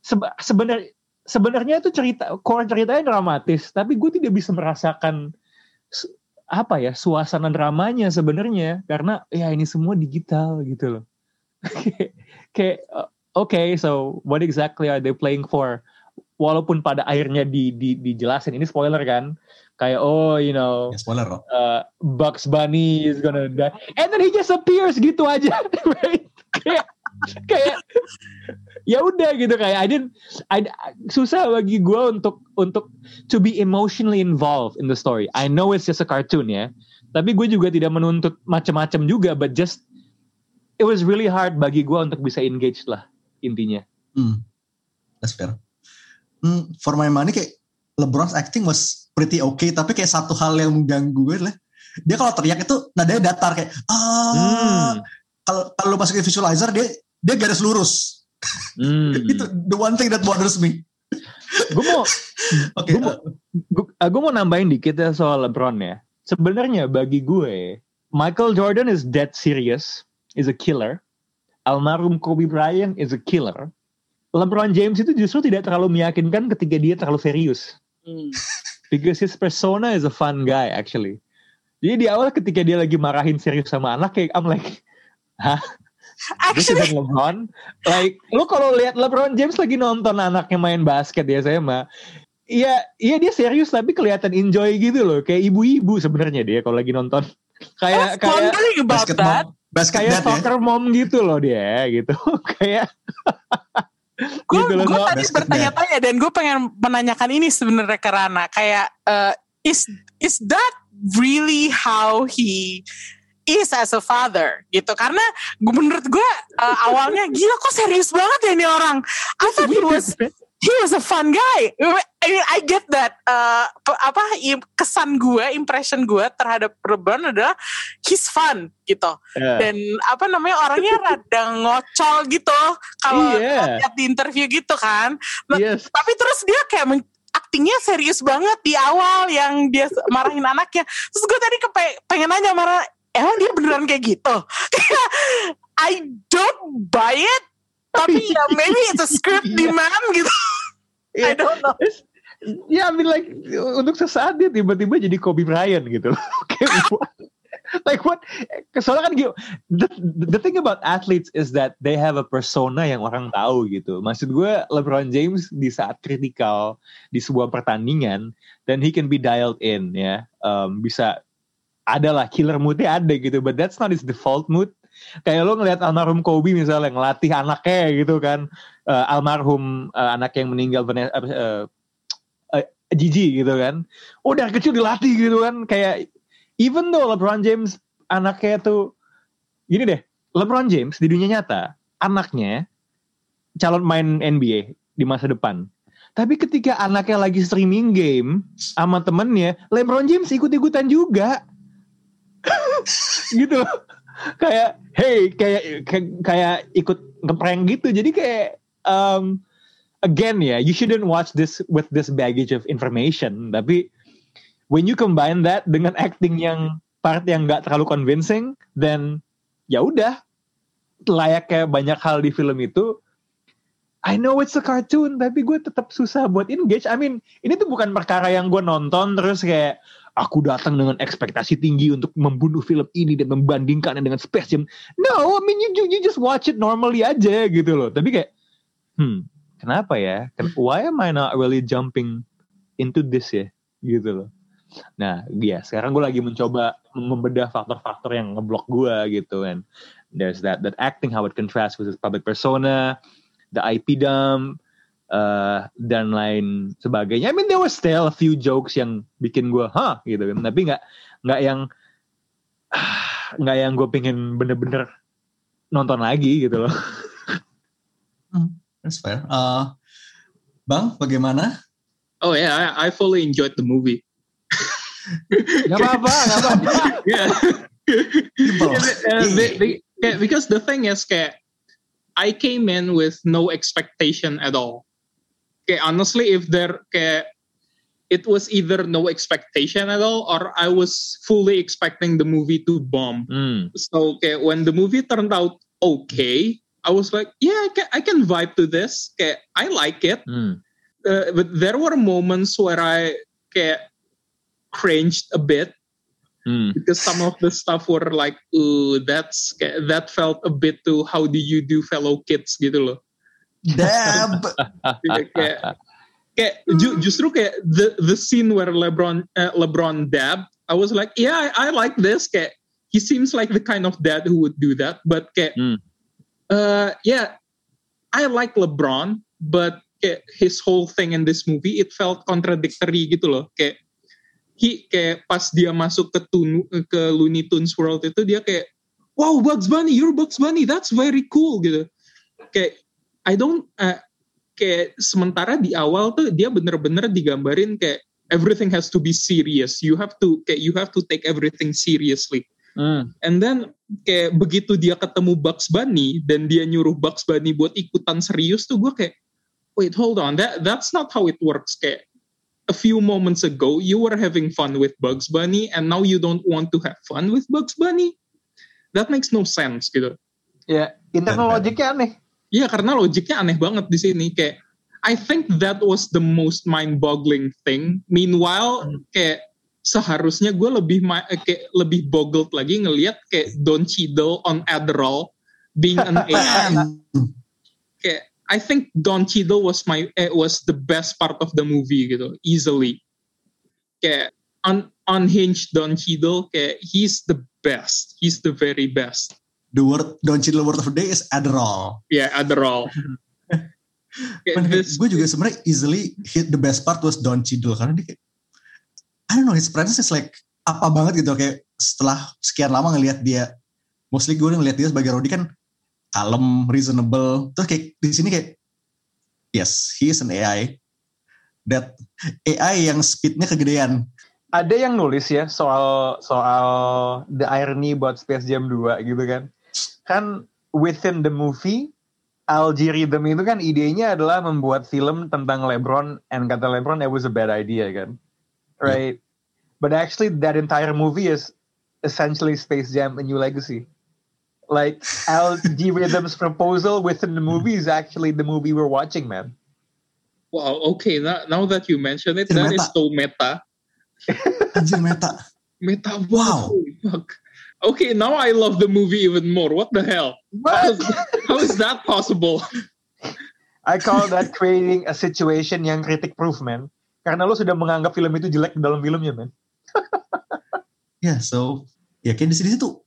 seba- sebenar sebenarnya itu cerita core ceritanya dramatis, tapi gue tidak bisa merasakan apa ya suasana dramanya sebenarnya karena ya ini semua digital gitu loh. Kayak- oke, so what exactly are they playing for? Walaupun pada akhirnya di, di dijelasin ini spoiler kan, kayak oh you know Ya, spoiler loh. uh, Bugs Bunny is gonna die, and then he just appears gitu aja, right? kayak kayak ya udah gitu kayak I didn't, I, susah bagi gue untuk untuk to be emotionally involved in the story. I know it's just a cartoon ya, tapi gue juga tidak menuntut macam-macam juga, but just it was really hard bagi gue untuk bisa engage lah intinya. Hmm. That's fair. Hmm, for my money kayak LeBron's acting was pretty okay, tapi kayak satu hal yang mengganggu gue adalah dia kalau teriak itu nadanya datar kayak ah Hmm. kalau kalau lu masukin visualizer dia dia garis lurus. Hmm. itu the one thing that bothers me. gue mau Oke. Gue mau- gue mau nambahin dikit ya soal LeBron ya. Sebenarnya bagi gue, Michael Jordan is dead serious, is a killer. Almarhum Kobe Bryant is a killer. LeBron James itu justru tidak terlalu meyakinkan ketika dia terlalu serius. Hmm. Because his persona is a fun guy actually. Jadi di awal ketika dia lagi marahin serius sama anak kayak I'm like, hah? This Actually, isn't LeBron. Like, lu kalau lihat LeBron James lagi nonton anaknya main basket di SMA, iya, iya dia serius tapi kelihatan enjoy gitu loh, kayak ibu-ibu sebenarnya dia kalau lagi nonton. Kayak kayak basket that. mom, basket kayak dad ya. soccer mom gitu loh dia, gitu. kayak Gue gitu loh. gue tadi bertanya-tanya dan gue pengen menanyakan ini sebenarnya ke Rana kayak eh, is is that really how he is as a father gitu karena gue menurut gue eh, awalnya gila kok serius banget ya ini orang I thought he was he was a fun guy I mean I get that Eh, pe- apa kesan gue impression gue terhadap LeBron adalah he's fun gitu Ya. dan apa namanya orangnya rada ngocol gitu kalau Iya. lihat di interview gitu kan Nah, Yes. tapi terus dia kayak aktingnya serius banget di awal yang dia marahin anaknya terus gue tadi kepe- pengen nanya marah emang dia beneran kayak gitu I don't buy it tapi ya maybe it's a script Iya. demand gitu I Iya. don't know Ya, I mean like untuk sesaat dia tiba-tiba jadi Kobe Bryant gitu what? like what? Soalnya kan gitu. The, the thing about athletes is that they have a persona yang orang tahu gitu. Maksud gue LeBron James di saat kritikal di sebuah pertandingan dan he can be dialed in ya. Um, bisa ada lah killer moodnya ada gitu. But that's not his default mood. Kayak lo ngeliat almarhum Kobe misalnya ngelatih anaknya gitu kan. Eh, almarhum eh, anak yang meninggal eh, Gigi gitu kan. Oh dari kecil dilatih gitu kan. Kayak even though LeBron James anaknya tuh gini deh. LeBron James di dunia nyata anaknya calon main NBA di masa depan. Tapi ketika anaknya lagi streaming game sama temennya, LeBron James ikut-ikutan juga. Gitu. Kayak hey kayak kayak, ikut ngeprank gitu. Jadi kayak um, again ya, you shouldn't watch this with this baggage of information. Tapi when you combine that dengan acting yang part yang nggak terlalu convincing, then ya udah layaknya banyak hal di film itu. I know it's a cartoon, tapi gue tetap susah buat engage. I mean, ini tuh bukan perkara yang gue nonton terus kayak aku datang dengan ekspektasi tinggi untuk membunuh film ini dan membandingkannya dengan Space Jam. No, I mean you, you, just watch it normally aja gitu loh. Tapi kayak, hmm, kenapa ya? Why am I not really jumping into this ya? Gitu loh. Nah, ya sekarang gue lagi mencoba membedah faktor-faktor yang ngeblok gue gitu kan. There's that that acting how it contrasts with his public persona, the IP dump, uh, dan lain sebagainya. I mean there was still a few jokes yang bikin gue, hah gitu kan. Tapi nggak nggak yang ah, nggak yang gue pengen bener-bener nonton lagi gitu loh. That's fair. Uh, bang, bagaimana? Oh yeah, I, I fully enjoyed the movie. Gak apa-apa, gak apa-apa. uh, yeah, because the thing is kayak I came in with no expectation at all. Okay, honestly, if there kayak it was either no expectation at all or I was fully expecting the movie to bomb. Hmm. So okay, when the movie turned out okay, I was like, yeah, I can, I can vibe to this. Okay, I like it. Hmm. Uh, but there were moments where I kayak cringed a bit Hmm. because some of the stuff were like, ooh, that's that felt a bit too how do you do fellow kids gitu loh. Dab. Kayak, kayak, kayak ju- justru kayak the the scene where LeBron uh, LeBron dab, I was like, yeah, I, I like this. Kayak he seems like the kind of dad who would do that. But kayak, Hmm. uh, yeah, I like LeBron, but kayak his whole thing in this movie it felt contradictory gitu loh. Kayak he kayak pas dia masuk ke Tunu, ke Looney Tunes World itu dia kayak wow Bugs Bunny you're Bugs Bunny that's very cool gitu kayak I don't uh, kayak sementara di awal tuh dia bener-bener digambarin kayak everything has to be serious. You have to kayak you have to take everything seriously. Hmm. and then kayak begitu dia ketemu Bugs Bunny dan dia nyuruh Bugs Bunny buat ikutan serius tuh gue kayak wait hold on. That that's not how it works. Kayak a few moments ago you were having fun with Bugs Bunny and now you don't want to have fun with Bugs Bunny? That makes no sense gitu. Ya, internal logiknya aneh. Iya karena logiknya aneh banget di sini kayak I think that was the most mind-boggling thing. Meanwhile kayak seharusnya gue lebih eh, kayak lebih boggled lagi ngelihat kayak Don Cheadle on Adderall being an AI. kayak I think Don Cheadle was my eh, was the best part of the movie gitu easily. Kayak un, unhinged Don Cheadle kayak he's the best. He's the very best. The word don't chill word of the day is Adderall. Yeah, Adderall. Gue juga sebenarnya easily hit the best part was Don Cheadle karena dia kayak I don't know his presence is like apa banget gitu kayak setelah sekian lama ngelihat dia mostly gue ngelihat dia sebagai Rodi kan kalem, reasonable terus kayak di sini kayak yes he is an AI that AI yang speednya kegedean Ada yang nulis ya soal soal the irony about Space Jam 2 gitu kan. Kan within the movie Algorithm itu kan idenya adalah membuat film tentang LeBron and kata LeBron it was a bad idea kan. Right? But actually that entire movie is essentially Space Jam A New Legacy. Like Algorithm's proposal within the movie is actually the movie we're watching, man. Wow, okay. Now, now that you mention it, It's that meta. is so meta. anjir meta Meta. Wow. Fuck. Okay, now I love the movie even more. What the hell? How is, how is that possible? I call that creating a situation yang critic proof, man. Karena lo sudah menganggap film itu jelek di dalam filmnya, man. Ya, so ya kayak di sini tuh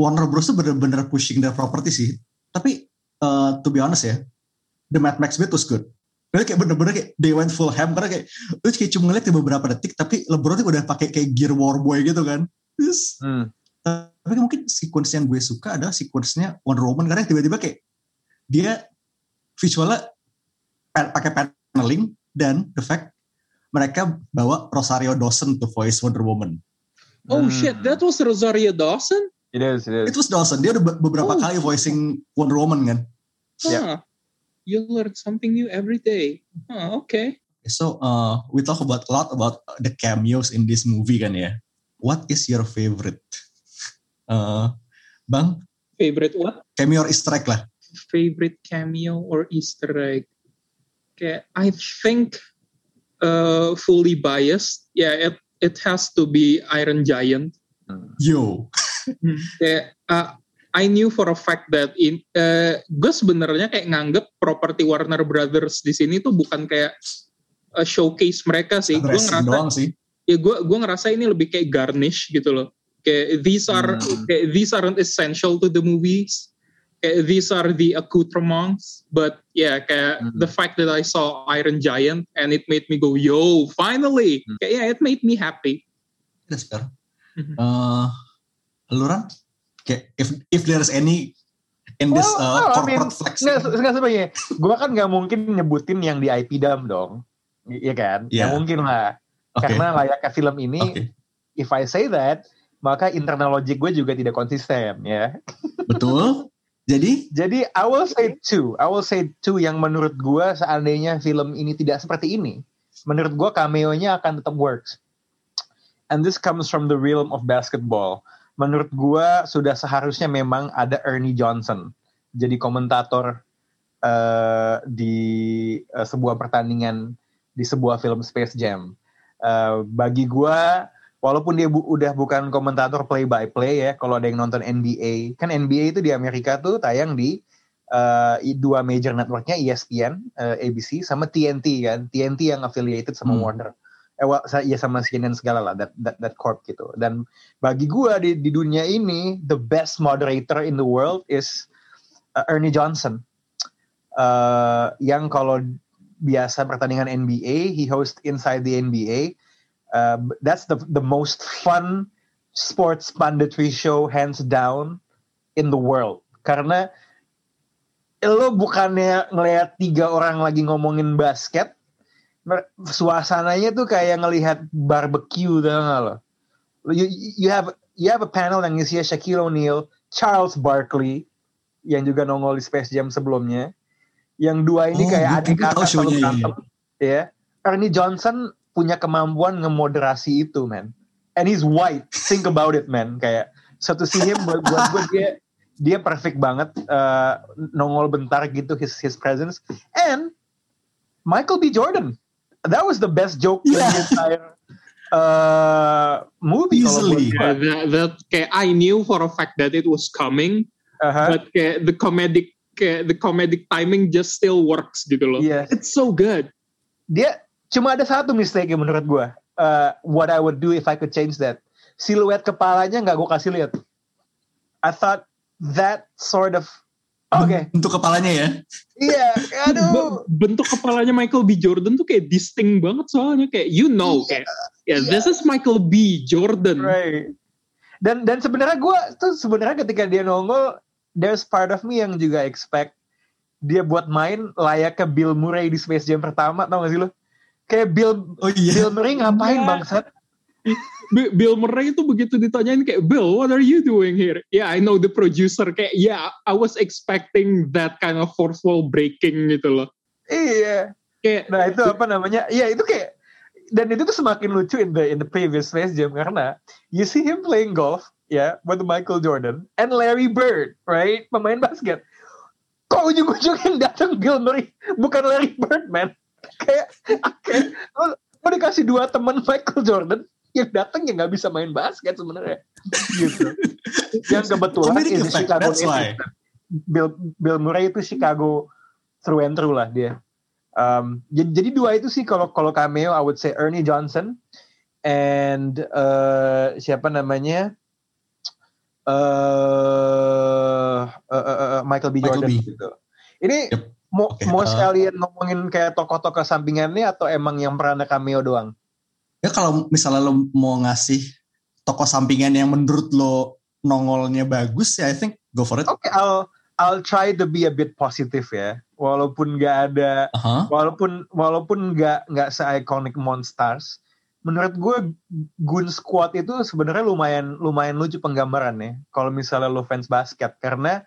Warner Bros tuh bener-bener pushing their property sih. Tapi uh, to be honest ya, the Mad Max bit was good. Karena kayak bener-bener kayak they went full ham karena kayak lu kayak cuma ngeliat beberapa detik tapi LeBron tuh udah pakai kayak gear war boy gitu kan. Terus Hmm. Tapi mungkin sequence yang gue suka adalah sequence-nya Wonder Woman karena tiba-tiba kayak dia visualnya pa- pakai paneling dan the fact mereka bawa Rosario Dawson to voice Wonder Woman. Oh Hmm. shit, that was Rosario Dawson? It is, it is. It was Dawson. Dia udah be- beberapa Oh. kali voicing Wonder Woman kan. Yeah. Huh. You learn something new every day. Huh, okay. So uh, we talk about a lot about the cameos in this movie kan ya. What is your favorite? Uh, bang, Favorite what? cameo or Easter egg lah. Favorite cameo or Easter egg? Okay, I think uh, fully biased. Yeah, it it has to be Iron Giant. Yo. kayak uh, I knew for a fact that in uh, gue sebenarnya kayak nganggep properti Warner Brothers di sini tuh bukan kayak uh, showcase mereka sih. Gue ngerasa doang sih. ya gue gue ngerasa ini lebih kayak garnish gitu loh. Kayak these are Hmm. kayak these aren't essential to the movies. Kayak these are the accoutrements. But yeah, kayak Hmm. the fact that I saw Iron Giant and it made me go, yo, finally. Hmm. Kayak yeah, it made me happy. That's fair. Mhm. Uh, lu Ran? Kayak if if there's any in this Well, uh, well, I mean, corporate flex. Nggak, nggak sebenarnya. Gue kan nggak mungkin nyebutin yang di IP Dam dong. Iya kan? Iya. Ya mungkin lah. Oke. Karena layaknya film ini, Oke. if I say that, maka internal logic gue juga tidak konsisten ya. Betul. Jadi Jadi I will say two. I will say two yang menurut gue seandainya film ini tidak seperti ini, menurut gue cameo-nya akan tetap works. And this comes from the realm of basketball. Menurut gue sudah seharusnya memang ada Ernie Johnson jadi komentator eh, di eh, sebuah pertandingan di sebuah film Space Jam. Eh, bagi gue walaupun dia bu- udah bukan komentator play by play ya kalau ada yang nonton NBA kan NBA itu di Amerika tuh tayang di i- dua major networknya ESPN eh, ABC sama TNT kan. TNT yang affiliated sama Hmm. Warner. Eh sa- ya sama CNN segala lah that that, that corp gitu. Dan bagi gua di di dunia ini the best moderator in the world is uh, Ernie Johnson. Eh, yang kalau biasa pertandingan NBA he host Inside the NBA Uh, that's the the most fun sports punditry show hands down in the world. Karena lo bukannya ngelihat tiga orang lagi ngomongin basket suasananya tuh kayak ngelihat barbecue tau gak lo? You, you have you have a panel yang isinya Shaquille O'Neal Charles Barkley yang juga nongol di Space Jam sebelumnya. Yang dua ini Oh, kayak adik kakak selalu show-nya, berantem. Ya Ernie Johnson punya kemampuan ngemoderasi itu man and he's white think about it man kayak satu see him buat buat gue dia dia perfect banget eh, nongol bentar gitu his his presence and Michael B Jordan that was the best joke in the Yeah. entire uh, movie Easily. Yeah, that, that kayak I knew for a fact that it was coming, Aha. but kayak the comedic kayak the comedic timing just still works gitu loh. Iya. It's so good. dia cuma ada satu mistake menurut gue. Uh, what I would do if I could change that. Siluet kepalanya nggak gue kasih lihat. I thought that sort of oke. Bentuk kepalanya ya. Iya, aduh. Be- bentuk kepalanya Michael B. Jordan tuh kayak distinct banget soalnya kayak you know kayak yeah, this is Michael B. Jordan. Right. Dan dan sebenarnya gue tuh sebenarnya ketika dia nongol, there's part of me yang juga expect dia buat main layaknya Bill Murray di Space Jam pertama, tau gak sih lo? Kayak Bill Oh iya. Bill Murray ngapain Iya. bangsat? Bill Murray itu begitu ditanyain kayak Bill, what are you doing here? Yeah, I know the producer kayak yeah, I was expecting that kind of fourth wall breaking gitu loh. Iya. Kayak Nah itu apa namanya? Iya itu kayak dan itu tuh semakin lucu in the in the previous Space Jam karena you see him playing golf ya with Michael Jordan and Larry Bird, right? Pemain basket. Kok ujung-ujungnya datang Bill Murray bukan Larry Bird, man. Kayak kayak lo, lo dikasih dua teman Michael Jordan yang datang yang nggak bisa main basket sebenarnya gitu. yang kebetulan effect, Chicago that's why. Bill Bill Murray itu Chicago through and through lah dia. Um, jadi, jadi dua itu sih kalau kalau cameo I would say Ernie Johnson and uh, siapa namanya uh, uh, uh, uh, Michael B Michael Jordan B. gitu. Ini Yep. Mau mau sekalian ngomongin kayak tokoh-tokoh sampingannya atau emang yang pernah cameo doang? Ya kalau misalnya lo mau ngasih tokoh sampingan yang menurut lo nongolnya bagus ya I think go for it. Oke, I'll I'll try to be a bit positive ya. Walaupun nggak ada Aha. walaupun walaupun nggak nggak se-iconic Monstars, menurut gue Goon Squad itu sebenarnya lumayan lumayan lucu penggambarannya. Kalau misalnya lo fans basket, karena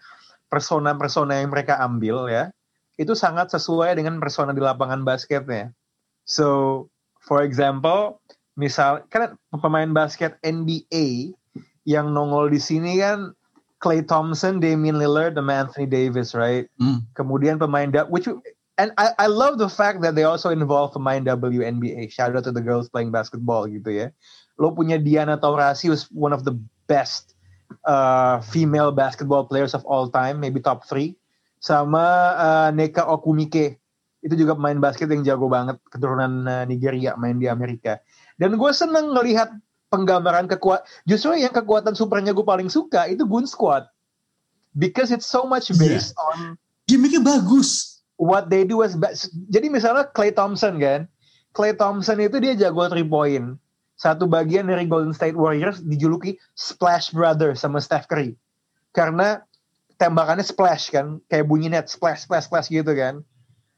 persona-persona yang mereka ambil ya itu sangat sesuai dengan persona di lapangan basketnya. So, for example, misal kan pemain basket NBA yang nongol di sini kan Clay Thompson, Damian Lillard, sama Anthony Davis, right? Hmm. Kemudian pemain da- which and I I love the fact that they also involve pemain WNBA. Shout out to the girls playing basketball gitu ya. Lo punya Diana Taurasi who's one of the best uh, female basketball players of all time, maybe top three. Sama uh, Neka Okumike. Itu juga pemain basket yang jago banget, keturunan uh, Nigeria, main di Amerika. Dan gue seneng ngelihat penggambaran kekuatan. Justru yang kekuatan supernya gue paling suka itu Goon Squad. Because it's so much Iya. based on Gimiknya bagus. what they do as. Jadi misalnya Clay Thompson kan, Clay Thompson itu dia jago three point. Satu bagian dari Golden State Warriors dijuluki Splash Brothers sama Steph Curry. Karena tembakannya splash kan, kayak bunyi net splash splash splash gitu kan.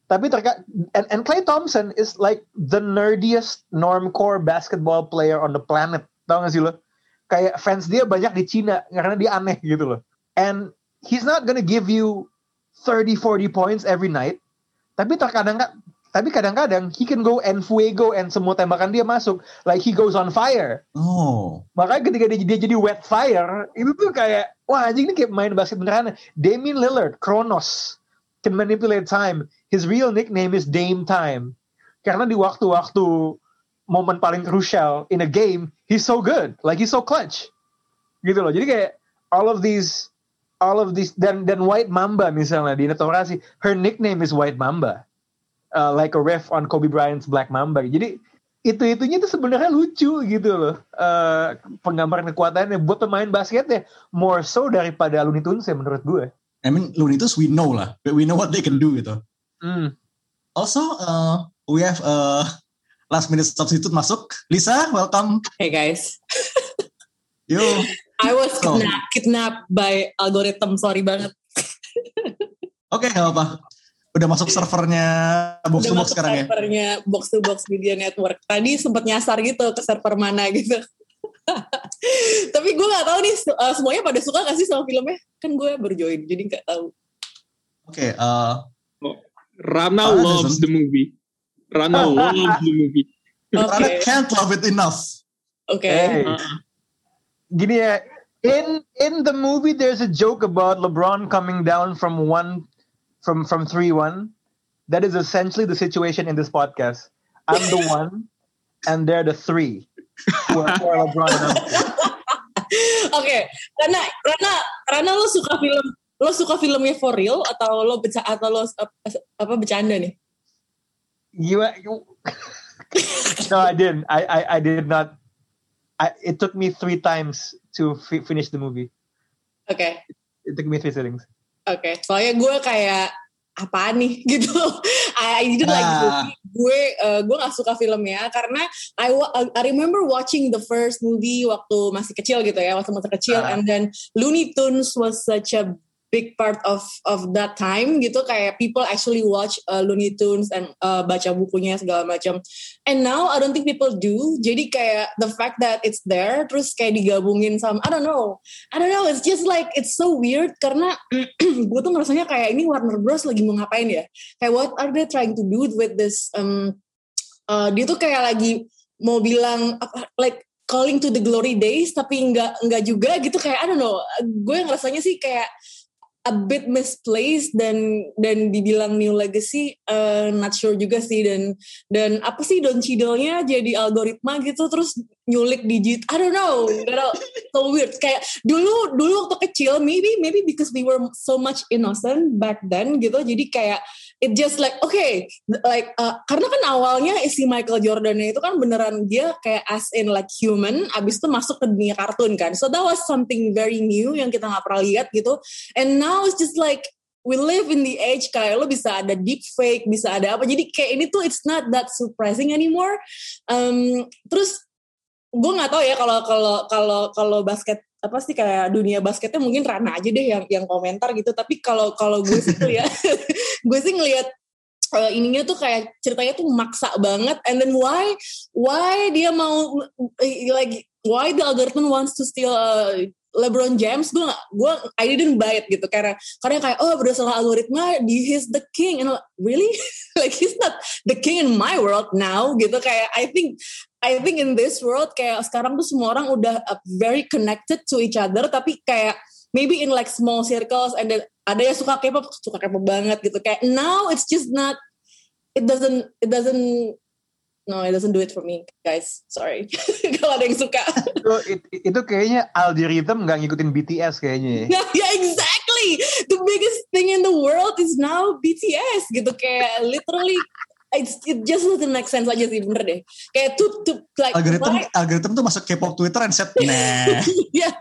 Tapi terka and, and Clay Thompson is like the nerdiest normcore basketball player on the planet. Tahu gak sih lo? Kayak fans dia banyak di Cina karena dia aneh gitu loh. And he's not gonna give you 30 40 points every night. Tapi terkadang tapi kadang-kadang he can go and fuego and semua tembakan dia masuk like he goes on fire. Oh. Makanya ketika dia, dia jadi wet fire, itu tuh kayak wah anjing ini kayak main basket beneran. Damian Lillard, Kronos, can manipulate time. His real nickname is Dame Time. Karena di waktu-waktu momen paling crucial in a game, he's so good. Like he's so clutch. Gitu loh. Jadi kayak all of these all of these dan dan White Mamba misalnya di Netorasi, her nickname is White Mamba. Uh, like a riff on Kobe Bryant's Black Mamba. Jadi itu itunya tuh sebenarnya lucu gitu loh uh, penggambaran kekuatannya buat pemain basketnya more so daripada Looney Tunes ya menurut gue. I mean Looney Tunes we know lah, we know what they can do gitu. Hmm. Also, uh, we have uh, last minute substitute masuk. Lisa, welcome. Hey guys. Yo. I was So. kidnapped, kidnapped by algorithm, sorry banget. Oke, nggak apa. Udah masuk servernya box to Udah box masuk sekarang ya. servernya box to box media network. Tadi sempat nyasar gitu ke server mana gitu. Tapi gue gak tahu nih uh, semuanya pada suka gak sih sama filmnya? Kan gue baru join, jadi gak tahu. Oke, uh, Rana Ah, loves doesn't- the movie. Rana loves the movie. Rana can't love it enough. Oke. Hey. Gini ya, in in the movie there's a joke about LeBron coming down from one from from three one. That is essentially the situation in this podcast. I'm the one, and they're the three. Who are, who are LeBron and I'm two. Oke, Rana, Rana, Rana lo suka film, lo suka filmnya for real atau lo beca atau lo apa bercanda nih? You, no, I didn't. I, I I did not. I, it took me three times to fi- finish the movie. Oke, It took me three sittings. Oke. Soalnya gue kayak apaan nih gitu. I, I didn't like Ah. movie. Gue uh, gue gak suka filmnya karena I wa- I remember watching the first movie waktu masih kecil gitu ya, waktu masih kecil Ah. and then Looney Tunes was such a big part of of that time gitu kayak people actually watch uh, Looney Tunes and uh, baca bukunya segala macam. And now I don't think people do. Jadi kayak the fact that it's there terus kayak digabungin sama I don't know. I don't know, it's just like it's so weird karena gue tuh ngerasanya kayak ini Warner Bros lagi mau ngapain ya? Kayak what are they trying to do with this um uh, dia tuh kayak lagi mau bilang like calling to the glory days tapi nggak nggak juga gitu kayak I don't know. Gue ngerasanya sih kayak a bit misplaced dan dan dibilang new legacy uh, not sure juga sih. Dan dan apa sih Don Cheadle-nya jadi algoritma gitu terus nyulik digit I don't know. Gak tau, so weird. Kayak dulu dulu waktu kecil maybe maybe because we were so much innocent back then gitu. Jadi kayak it just like okay like uh, karena kan awalnya si Michael Jordan itu kan beneran dia kayak as in like human abis itu masuk ke dunia kartun kan. So that was something very new yang kita nggak pernah lihat gitu. And now it's just like we live in the age kayak lo bisa ada deep fake bisa ada apa. Jadi kayak ini tuh it's not that surprising anymore. Um, terus gue nggak tahu ya kalau kalau kalau kalau basket apa sih kayak dunia basketnya mungkin Rana aja deh yang yang komentar gitu. Tapi kalau kalau gue sih ngeliat gue sih ngelihat uh, ininya tuh kayak ceritanya tuh maksa banget. And then why why dia mau eh, like why the algorithm wants to steal uh, LeBron James? Gue gak, gue I didn't buy it gitu. Karena karena kayak oh berdasarkan algoritma he's the king. And like, really? Like he's not the king in my world now gitu. Kayak I think I think in this world kayak sekarang tuh semua orang udah uh, very connected to each other tapi kayak maybe in like small circles and then ada yang suka K-pop suka K-pop banget gitu kayak now it's just not it doesn't it doesn't no it doesn't do it for me guys sorry kalau ada yang suka itu, it- itu kayaknya algorithm nggak ngikutin BTS kayaknya. ya. yeah, yeah, exactly. The biggest thing in the world is now BTS gitu kayak literally it's, it just doesn't make sense aja sih bener deh. Kayak tuh tuh like Algoritma why- algoritma tuh masuk K-pop Twitter and set nah. yeah.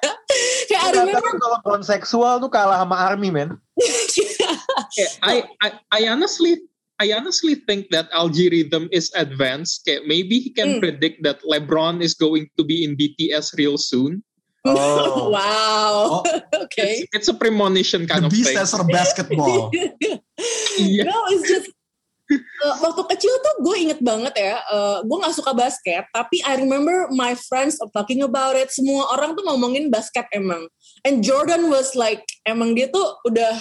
Kayak I remember kalau konseksual tuh kalah sama army men. Okay, I, I I honestly I honestly think that algorithm is advanced. Okay, maybe he can Hmm. predict that LeBron is going to be in BTS real soon. Oh. wow. Oh, okay. It's, it's a premonition kind the of beast thing. dancer basketball. Yeah. No, it's just Uh, waktu kecil tuh gue inget banget ya, uh, gue gak suka basket, tapi I remember my friends are talking about it. Semua orang tuh ngomongin basket emang. And Jordan was like, emang dia tuh udah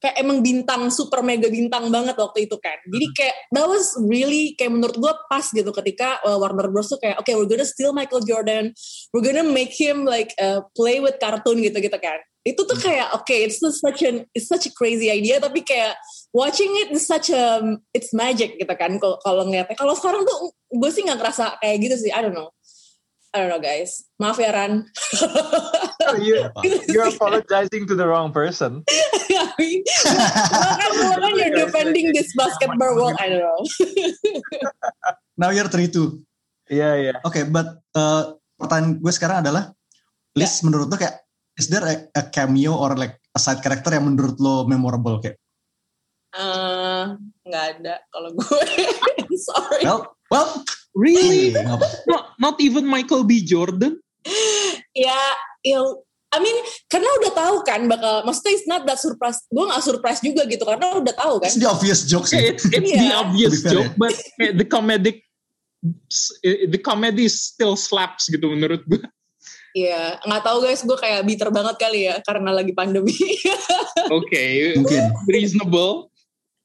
kayak emang bintang super mega bintang banget waktu itu kan. Jadi kayak that was really kayak menurut gue pas gitu ketika uh, Warner Bros tuh kayak oke okay, we're gonna steal Michael Jordan, we're gonna make him like uh, play with cartoon gitu gitu kan. Itu tuh kayak oke okay, it's such an it's such a crazy idea tapi kayak watching it is such a it's magic gitu kan kalau ngeliatnya. Kalau sekarang tuh gue sih nggak ngerasa kayak gitu sih. I don't know. I don't know guys. Maaf ya Ran. you, you're apologizing to the wrong person. I mean, kan you're defending this basketball world. I don't know. Now you're three two. Iya yeah, iya. Yeah. Oke, okay, but uh, pertanyaan gue sekarang adalah, list yeah. menurut lo kayak is there a, a cameo or like a side character yang menurut lo memorable kayak? Uh, nggak ada kalau gue. Sorry. Well, well, really? not, not even Michael B. Jordan? ya, ya I mean, karena udah tahu kan bakal, maksudnya it's not that surprise. Gue gak surprise juga gitu, karena udah tahu kan. It's the obvious joke sih. It's, it's yeah. the obvious joke, but the comedic, the comedy still slaps gitu menurut gue. Iya, nggak tahu guys, gue kayak bitter banget kali ya karena lagi pandemi. Oke, okay, mungkin reasonable.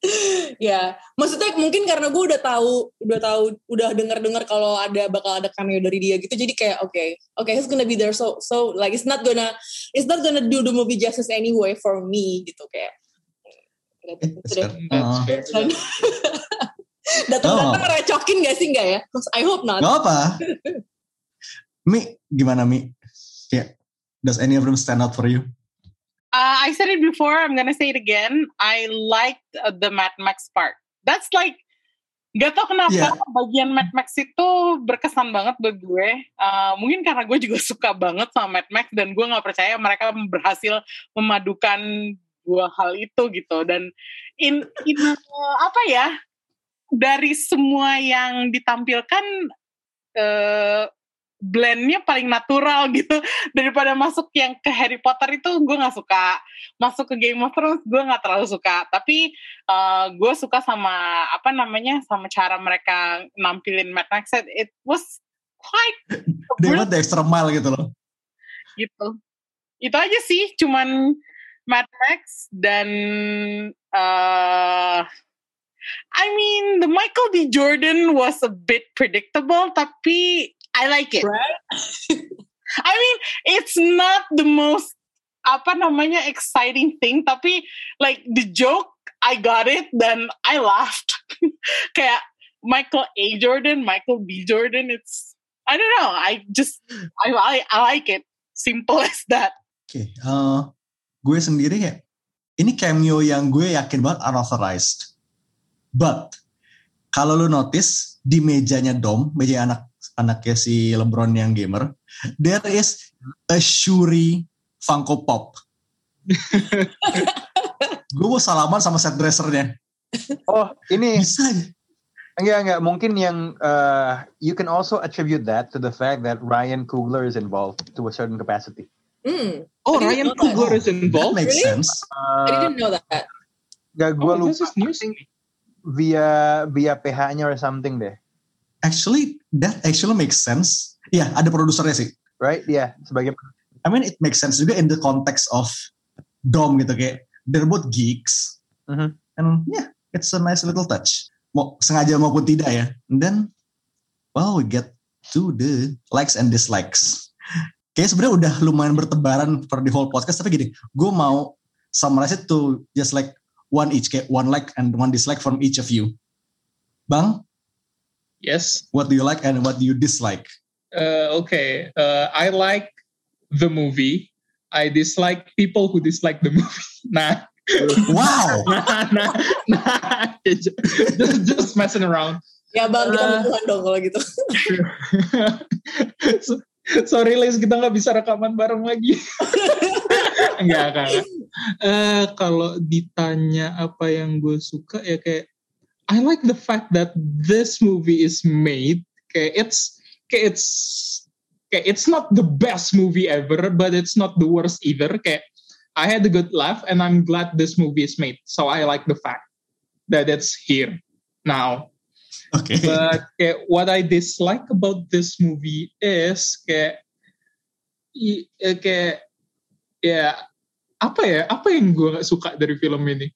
ya, maksudnya mungkin karena gue udah tahu, udah tahu, udah dengar-dengar kalau ada bakal ada cameo dari dia gitu, jadi kayak oke, okay, oke, okay, he's gonna be there, so so like it's not gonna, it's not gonna do the movie justice anyway for me gitu kayak. Datang-datang oh. recokin gak sih nggak ya? I hope not. Gak apa. Mi, gimana Mi? Kayak, does any of them stand out for you? Uh, I said it before. I'm gonna say it again. I liked uh, the Mad Max part. That's like Gak tau kenapa yeah. bagian Mad Max itu berkesan banget buat gue. Uh, mungkin karena gue juga suka banget sama Mad Max dan gue nggak percaya mereka berhasil memadukan dua hal itu gitu. Dan in, in uh, apa ya dari semua yang ditampilkan uh, blendnya paling natural gitu. Daripada masuk yang ke Harry Potter itu gue nggak suka. Masuk ke Game of Thrones gue nggak terlalu suka. Tapi uh, gue suka sama apa namanya sama cara mereka nampilin Mad Max it was quite dia the extra mile gitu loh. Gitu. Itu aja sih cuman Mad Max dan uh, I mean the Michael B. Jordan was a bit predictable tapi I like it. Right? I mean, it's not the most apa namanya exciting thing, tapi like the joke, I got it, then I laughed. Kayak Michael A. Jordan, Michael B. Jordan, it's I don't know. I just I I, I like it. Simple as that. Oke, okay, uh, gue sendiri ya, ini cameo yang gue yakin banget unauthorized. But kalau lu notice di mejanya Dom, meja anak anaknya si LeBron yang gamer, there is a Shuri Funko Pop. gue mau salaman sama set dressernya. Oh, ini bisa ya? Enggak, enggak. Mungkin yang uh, you can also attribute that to the fact that Ryan Coogler is involved to a certain capacity. Mm. Oh, Ryan Coogler is involved? That makes really? sense. Uh, I didn't know that. Gak, gue oh, lupa. This is news. Via via PH-nya or something deh. Actually, that actually makes sense. Ya, yeah, ada produsernya sih. Right? Ya, yeah, sebagai I mean, it makes sense juga in the context of Dom gitu kayak they're both geeks. Mm-hmm. And yeah, it's a nice little touch. Mau sengaja maupun tidak ya. And then, well, we get to the likes and dislikes. Kayak sebenarnya udah lumayan bertebaran for the whole podcast, tapi gini, gue mau summarize it to just like one each, kayak one like and one dislike from each of you. Bang, Yes. What do you like and what do you dislike? Uh, okay. Uh, I like the movie. I dislike people who dislike the movie. Nah. Wow. nah, nah, nah. Just, just messing around. Ya bang, kita uh, dong kalau gitu. so, sorry Les, kita nggak bisa rekaman bareng lagi. Enggak kan. Uh, kalau ditanya apa yang gue suka ya kayak I like the fact that this movie is made. Okay, it's okay, it's okay, it's not the best movie ever, but it's not the worst either. Okay, I had a good laugh, and I'm glad this movie is made. So I like the fact that it's here. now. Oke. But kayak what I dislike about this movie is eh, kayak ya apa ya apa yang gue gak suka dari film ini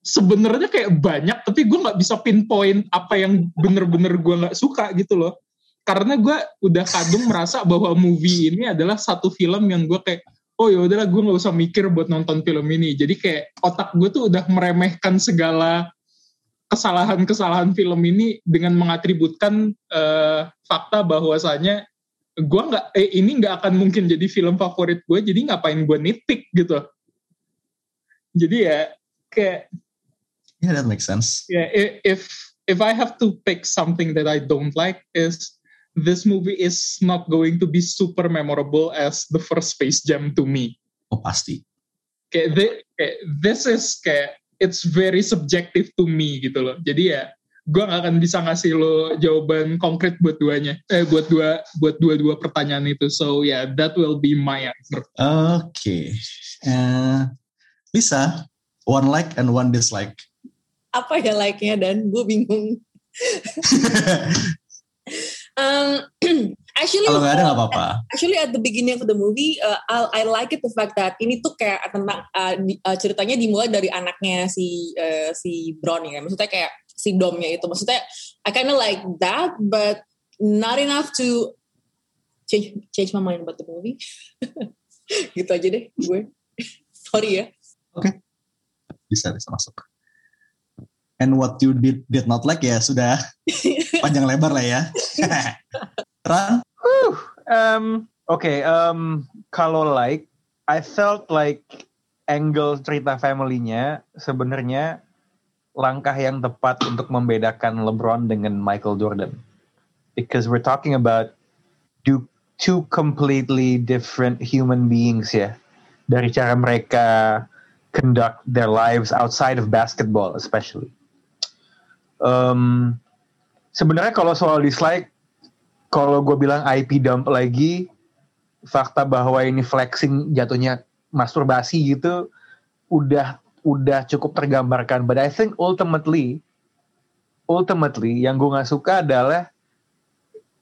sebenarnya kayak banyak tapi gue nggak bisa pinpoint apa yang bener-bener gue nggak suka gitu loh. Karena gue udah kadung merasa bahwa movie ini adalah satu film yang gue kayak oh ya udahlah gue nggak usah mikir buat nonton film ini. Jadi kayak otak gue tuh udah meremehkan segala kesalahan-kesalahan film ini dengan mengatributkan eh, fakta bahwasanya gue nggak eh, ini nggak akan mungkin jadi film favorit gue jadi ngapain gue nitpick gitu. Jadi ya kayak Yeah, that makes sense. yeah if if I have to pick something that I don't like is this movie is not going to be super memorable as the first Space Jam to me Oh pasti. kayak, thi- kayak this is kayak it's very subjective to me gitu loh. Jadi ya gue gak akan bisa ngasih lo jawaban konkret buat duanya, eh buat dua buat dua-dua pertanyaan itu. So yeah, that will be my answer. Oke. Eh, Lisa, one like and one dislike. Apa ya like-nya dan gue bingung. Um, actually, Kalau nggak ada nggak apa-apa. Actually at the beginning of the movie, uh, I, I like it the fact that ini tuh kayak tentang uh, di- uh, ceritanya dimulai dari anaknya si uh, si Brown ya. Maksudnya kayak si Domnya itu. Maksudnya I kinda like that, but not enough to change change my mind about the movie. gitu aja deh gue. Sorry ya. Bisa bisa masuk. And what you did did not like ya sudah panjang lebar lah ya. Ran, Um, Oke, um, kalau like, I felt like angle cerita family-nya sebenarnya langkah yang tepat untuk membedakan LeBron dengan Michael Jordan. Because we're talking about two, two completely different human beings ya. Dari cara mereka conduct their lives outside of basketball especially. Um, sebenarnya kalau soal dislike, kalau gue bilang IP dump lagi, fakta bahwa ini flexing jatuhnya masturbasi gitu, udah udah cukup tergambarkan. But I think ultimately, ultimately yang gue nggak suka adalah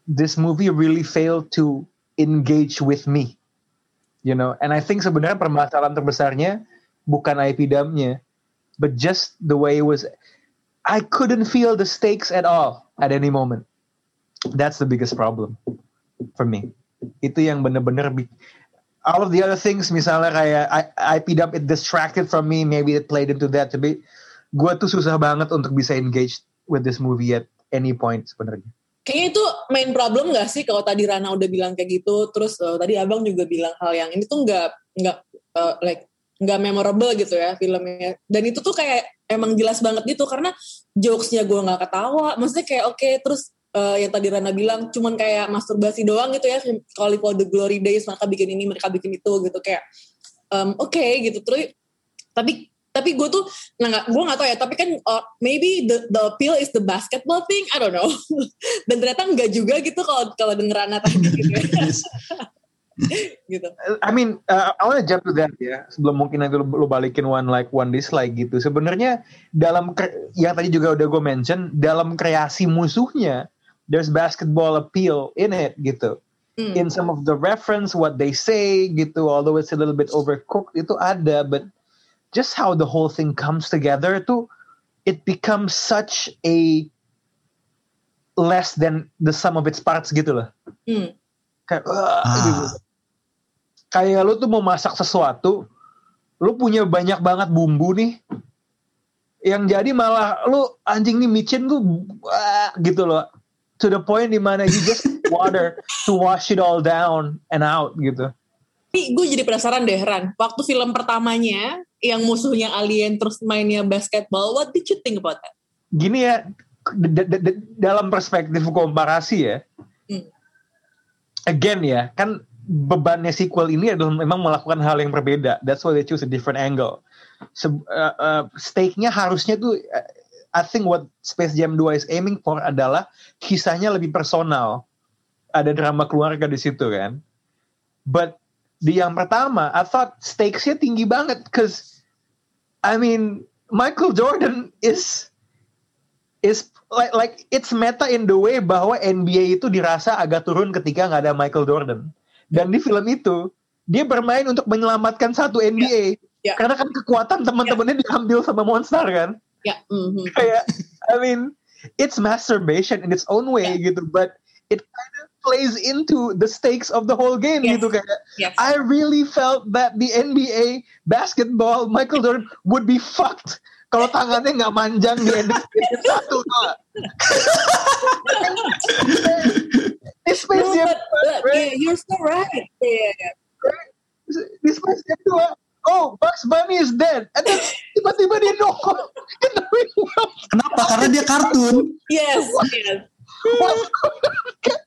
this movie really failed to engage with me, you know. And I think sebenarnya permasalahan terbesarnya bukan IP dumpnya, but just the way it was. I couldn't feel the stakes at all at any moment. That's the biggest problem for me. Itu yang bener-bener all of the other things misalnya kayak I, IP dump it distracted from me, maybe it played into that. Tapi gue tuh susah banget untuk bisa engage with this movie at any point sebenarnya. Kayaknya itu main problem gak sih kalau tadi Rana udah bilang kayak gitu, terus uh, tadi Abang juga bilang hal yang ini tuh nggak nggak uh, like nggak memorable gitu ya filmnya. Dan itu tuh kayak emang jelas banget gitu karena jokesnya gue nggak ketawa, maksudnya kayak oke terus uh, yang tadi Rana bilang cuman kayak masturbasi doang gitu ya, kalau for the glory days mereka bikin ini mereka bikin itu gitu. Kayak um, oke gitu. Terus tapi tapi gue tuh nah nggak gue nggak tahu ya tapi kan uh, maybe the the appeal is the basketball thing I don't know. Dan ternyata enggak juga gitu kalau kalau denger Rana tadi gitu ya. gitu I mean, uh, I wanna jump to that ya. Sebelum mungkin nanti lu, lu balikin one like, one dislike gitu. Sebenarnya dalam yang tadi juga udah gue mention, dalam kreasi musuhnya, there's basketball appeal in it gitu. Hmm. In some of the reference, what they say gitu, although it's a little bit overcooked, itu ada. But just how the whole thing comes together tuh, it becomes such a less than the sum of its parts gitu loh. Hmm. Kayak, "Wah," Ah. gitu kayak lu tuh mau masak sesuatu, lu punya banyak banget bumbu nih, yang jadi malah lu anjing nih micin tuh wah, gitu loh, to the point di mana you just water to wash it all down and out gitu. Tapi gue jadi penasaran deh Ran, waktu film pertamanya yang musuhnya alien terus mainnya basketball, what did you think about that? Gini ya, dalam perspektif komparasi ya, Hmm. again ya, kan bebannya sequel ini adalah memang melakukan hal yang berbeda. That's why they choose a different angle. Se uh, uh, stake-nya harusnya tuh, uh, I think what Space Jam 2 is aiming for adalah kisahnya lebih personal. Ada drama keluarga di situ kan. But di yang pertama, I thought stakes-nya tinggi banget, cause I mean Michael Jordan is is like like it's meta in the way bahwa NBA itu dirasa agak turun ketika nggak ada Michael Jordan. Dan di film itu dia bermain untuk menyelamatkan satu NBA. Ya. Karena kan kekuatan teman-temannya diambil sama monster kan. Ya. mhm. Kayak I mean it's masturbation in its own way gitu, but it kind of plays into the stakes of the whole game Yes. gitu kayak. Yes. I really felt that the NBA basketball Michael Jordan would be fucked kalau tangannya nggak manjang di ending satu Space No, Jam but, but yeah, you're so right. Yeah, di Space Jam 2 oh Bugs Bunny is dead. And then tiba-tiba dia nongol in the real world Kenapa? Karena dia kartun. Yes, yes.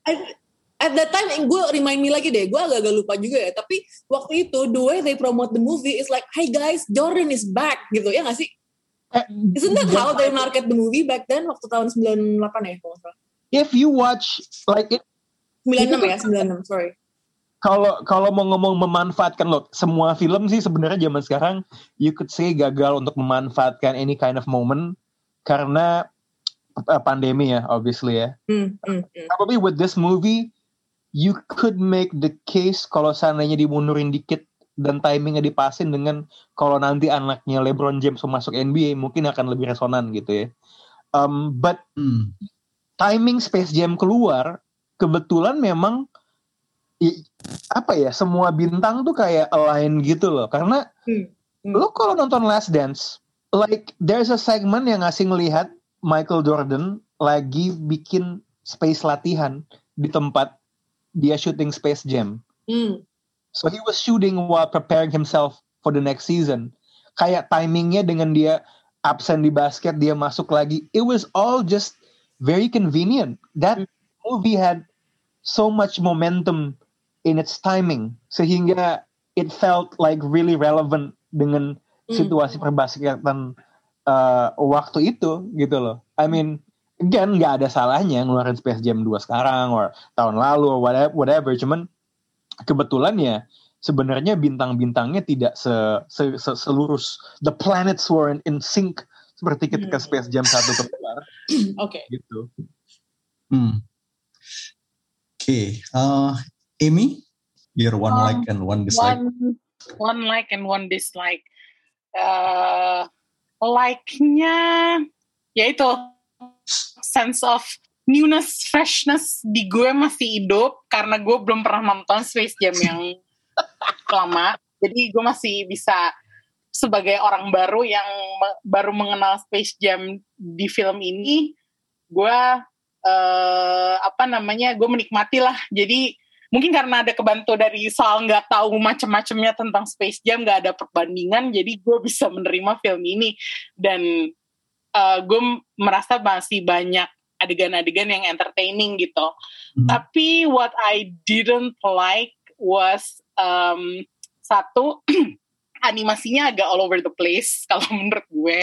I- at that time gue remind me lagi deh gue agak-agak lupa juga ya. Tapi waktu itu the way they promote the movie is like hey guys Jordan is back gitu ya gak sih? Eh, isn't that dan- how they market the movie back then waktu tahun 98 ya kalau nggak salah? If you watch like it 96 ya 96 sorry kalau kalau mau ngomong memanfaatkan loh semua film sih sebenarnya zaman sekarang you could say gagal untuk memanfaatkan any kind of moment karena uh, pandemi ya obviously ya hmm, hmm, hmm. probably with this movie you could make the case kalau seandainya dimundurin dikit dan timingnya dipasin dengan kalau nanti anaknya LeBron James masuk NBA mungkin akan lebih resonan gitu ya. Um, but Hmm. timing Space Jam keluar kebetulan memang i- apa ya semua bintang tuh kayak align gitu loh. Karena Hmm, hmm. lo kalau nonton Last Dance like there's a segment yang ngasih ngelihat Michael Jordan lagi bikin space latihan di tempat dia shooting Space Jam. Hmm. so he was shooting while preparing himself for the next season. Kayak timingnya dengan dia absen di basket dia masuk lagi it was all just very convenient. That movie had so much momentum in its timing sehingga it felt like really relevant dengan Hmm. situasi perbasketan uh, waktu itu gitu loh I mean again nggak ada salahnya ngeluarin Space Jam 2 sekarang or tahun lalu or whatever, whatever. cuman kebetulan ya sebenarnya bintang-bintangnya tidak se, se, se- selurus the planets were in, in sync seperti ketika Hmm. Space Jam satu keluar oke gitu. Hmm. Oke, eh, Amy, your one Um, like and one dislike. one one like and one dislike uh, like-nya yaitu sense of newness freshness di gue masih hidup karena gue belum pernah nonton Space Jam yang lama jadi gue masih bisa sebagai orang baru yang baru mengenal Space Jam di film ini gue eh, apa namanya gue menikmati lah jadi mungkin karena ada kebantu dari soal nggak tahu macam-macamnya tentang Space Jam nggak ada perbandingan jadi gue bisa menerima film ini. Dan eh, gue merasa masih banyak adegan-adegan yang entertaining gitu. Hmm. tapi what I didn't like was um, satu animasinya agak all over the place kalau menurut gue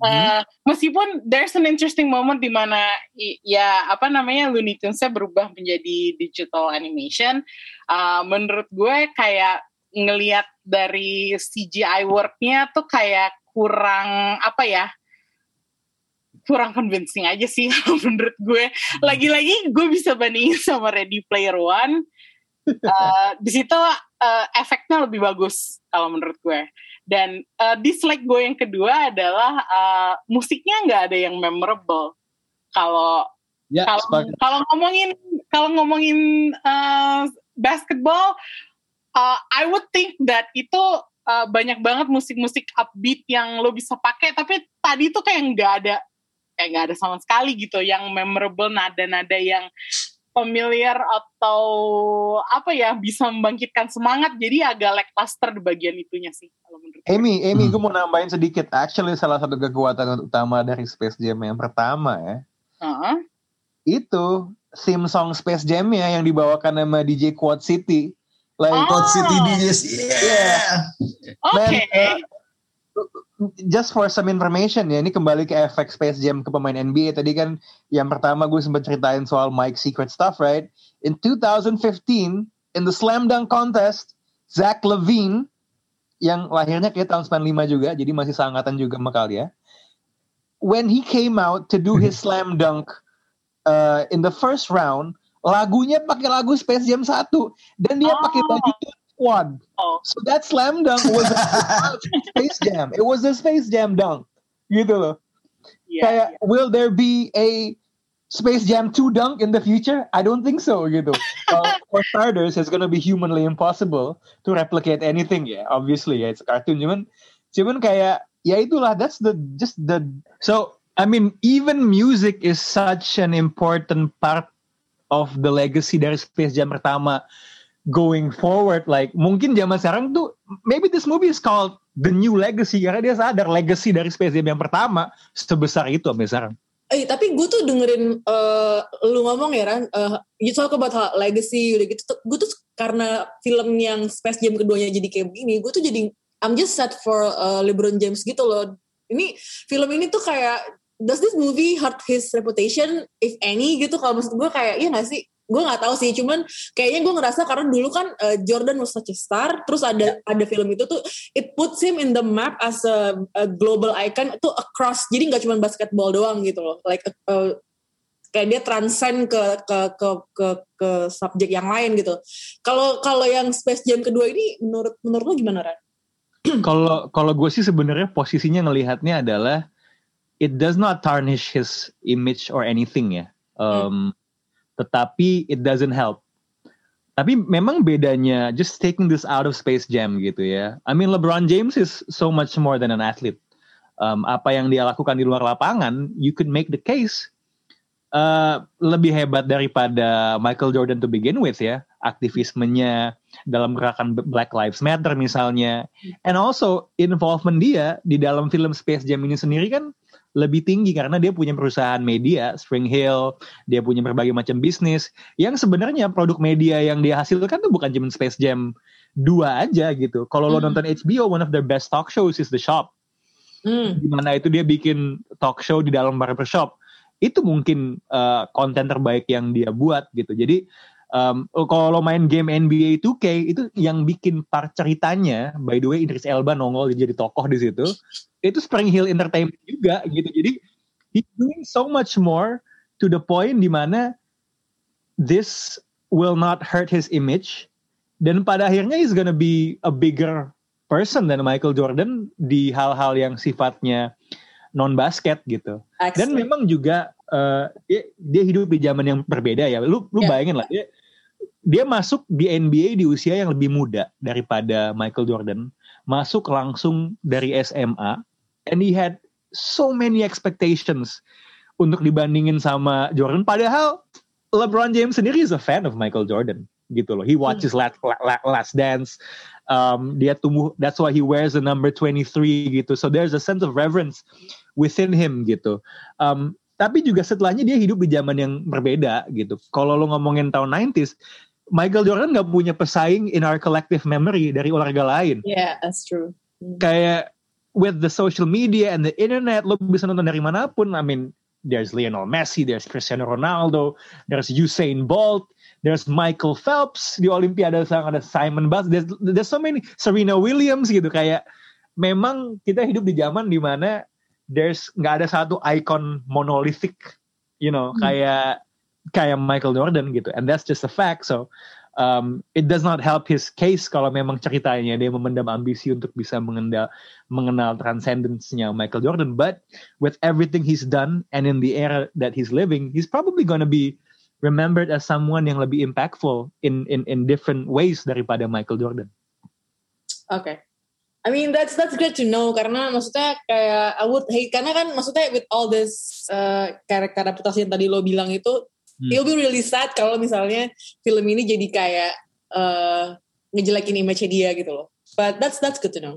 Uh, meskipun there's an interesting moment di mana ya apa namanya Looney Tunes-nya berubah menjadi digital animation, uh, menurut gue kayak ngelihat dari CGI work-nya tuh kayak kurang apa ya kurang convincing aja sih menurut gue. Lagi-lagi gue bisa bandingin sama Ready Player One. Uh, di situ uh, efeknya lebih bagus kalau menurut gue. Dan uh, dislike gue yang kedua adalah uh, musiknya nggak ada yang memorable. Kalau Ya, kalau ngomongin kalau ngomongin uh, basketball, uh, I would think that itu uh, banyak banget musik-musik upbeat yang lo bisa pakai. Tapi tadi tuh kayak nggak ada kayak nggak ada sama sekali gitu yang memorable nada-nada yang familiar atau apa ya bisa membangkitkan semangat jadi agak lackluster di bagian itunya sih kalau menurut gue. Amy, Amy, Hmm. gue mau nambahin sedikit. Actually, salah satu kekuatan utama dari Space Jam yang pertama ya, Heeh. itu theme song Space Jam-nya yang dibawakan sama DJ Quad City. Like, Oh. God City DJs, yeah. Oke. Man, just for some information ya, ini kembali ke efek Space Jam ke pemain NBA. Tadi kan yang pertama gue sempat ceritain soal Mike Secret Stuff, right? In 2015, in the Slam Dunk Contest, Zach Levine, yang lahirnya kayak tahun 95 juga, jadi masih seangkatan juga sama kali ya. when he came out to do his slam dunk uh, in the first round, lagunya pakai lagu Space Jam 1 dan dia pakai baju squad. So that slam dunk was a Space Jam. It was a Space Jam dunk. Gitu loh. Kayak will there be a Space Jam 2 dunk in the future? I don't think so gitu. Uh, for starters, it's gonna be humanly impossible to replicate anything ya. Obviously ya, it's a cartoon. Cuman, cuman kayak ya itulah. That's the just the. So I mean, even music is such an important part of the legacy dari Space Jam pertama going forward. Like mungkin zaman sekarang tuh maybe this movie is called the new legacy karena dia sadar legacy dari Space Jam yang pertama sebesar itu sampai sekarang. Eh, tapi gue tuh dengerin uh, lu ngomong ya Ran, uh, you talk about how legacy udah gitu. Gue tuh karena film yang Space Jam keduanya jadi kayak begini, gue tuh jadi I'm just set for uh, LeBron James gitu loh. Ini film ini tuh kayak does this movie hurt his reputation if any gitu? Kalau maksud gue kayak iya gak sih? Gue nggak tahu sih cuman kayaknya gue ngerasa karena dulu kan uh, Jordan was such a star terus ada ada film itu tuh it puts him in the map as a, a global icon itu across jadi nggak cuma basketball doang gitu loh like uh, kayak dia transcend ke ke ke ke ke subjek yang lain gitu kalau kalau yang Space Jam kedua ini menurut menurut lo gimana Ran? Kalau kalau gue sih sebenarnya posisinya ngelihatnya adalah it does not tarnish his image or anything ya. Um, hmm tetapi it doesn't help. Tapi memang bedanya just taking this out of Space Jam gitu ya. I mean LeBron James is so much more than an athlete. Um, apa yang dia lakukan di luar lapangan, you could make the case uh, lebih hebat daripada Michael Jordan to begin with ya. Aktivismenya dalam gerakan Black Lives Matter misalnya, and also involvement dia di dalam film Space Jam ini sendiri kan lebih tinggi karena dia punya perusahaan media Spring Hill, dia punya berbagai macam bisnis yang sebenarnya produk media yang dia hasilkan tuh bukan cuma Space Jam dua aja gitu. Kalau hmm. lo nonton HBO, one of their best talk shows is The Shop. Hmm. Di mana itu dia bikin talk show di dalam barbershop. Itu mungkin uh, konten terbaik yang dia buat gitu. Jadi um, kalau main game NBA 2K itu yang bikin part ceritanya by the way Idris Elba nongol jadi tokoh di situ itu Spring Hill Entertainment juga gitu. Jadi he's doing so much more to the point di mana this will not hurt his image dan pada akhirnya he's gonna be a bigger person than Michael Jordan di hal-hal yang sifatnya non basket gitu. Excellent. Dan memang juga uh, dia, dia hidup di zaman yang berbeda ya. Lu lu yeah. bayangin lah dia dia masuk di NBA di usia yang lebih muda daripada Michael Jordan, masuk langsung dari SMA and he had so many expectations untuk dibandingin sama Jordan. Padahal LeBron James sendiri is a fan of Michael Jordan gitu loh. He watches hmm. last, last dance. Um, dia tumbuh that's why he wears the number 23 gitu. So there's a sense of reverence within him gitu. Um, tapi juga setelahnya dia hidup di zaman yang berbeda gitu. Kalau lo ngomongin tahun 90s Michael Jordan nggak punya pesaing in our collective memory dari olahraga lain. Yeah, that's true. Hmm. Kayak with the social media and the internet lo bisa nonton dari mana pun I mean there's Lionel Messi there's Cristiano Ronaldo there's Usain Bolt there's Michael Phelps di Olimpiade sekarang ada Simon Biles there's, there's so many Serena Williams gitu kayak memang kita hidup di zaman di mana there's nggak ada satu icon monolithic you know hmm. kayak kayak Michael Jordan gitu and that's just a fact so um, it does not help his case kalau memang ceritanya dia memendam ambisi untuk bisa mengenal mengenal transcendence-nya Michael Jordan. But with everything he's done and in the era that he's living, he's probably gonna be remembered as someone yang lebih impactful in in in different ways daripada Michael Jordan. Oke. Okay. I mean that's that's great to know karena maksudnya kayak I would hate karena kan maksudnya with all this uh, karakter adaptasi yang tadi lo bilang itu hmm. it'll be really sad kalau misalnya film ini jadi kayak uh, ngejelekin image dia gitu loh. But that's that's good to know.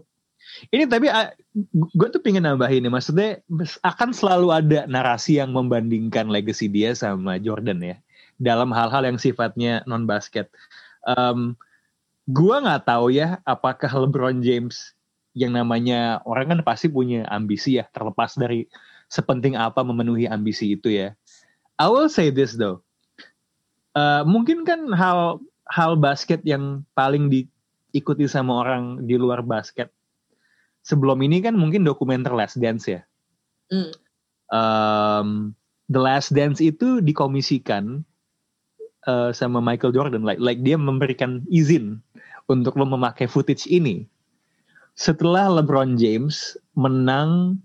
Ini tapi uh, gue tuh pengen nambahin nih, maksudnya akan selalu ada narasi yang membandingkan legacy dia sama Jordan ya dalam hal-hal yang sifatnya non basket. Um, gue nggak tahu ya apakah LeBron James yang namanya orang kan pasti punya ambisi ya terlepas dari sepenting apa memenuhi ambisi itu ya. I will say this though. Uh, mungkin kan hal hal basket yang paling diikuti sama orang di luar basket sebelum ini kan mungkin dokumenter Last Dance ya. Mm. um, The Last Dance itu dikomisikan uh, sama Michael Jordan, like, like dia memberikan izin untuk lo memakai footage ini. Setelah LeBron James menang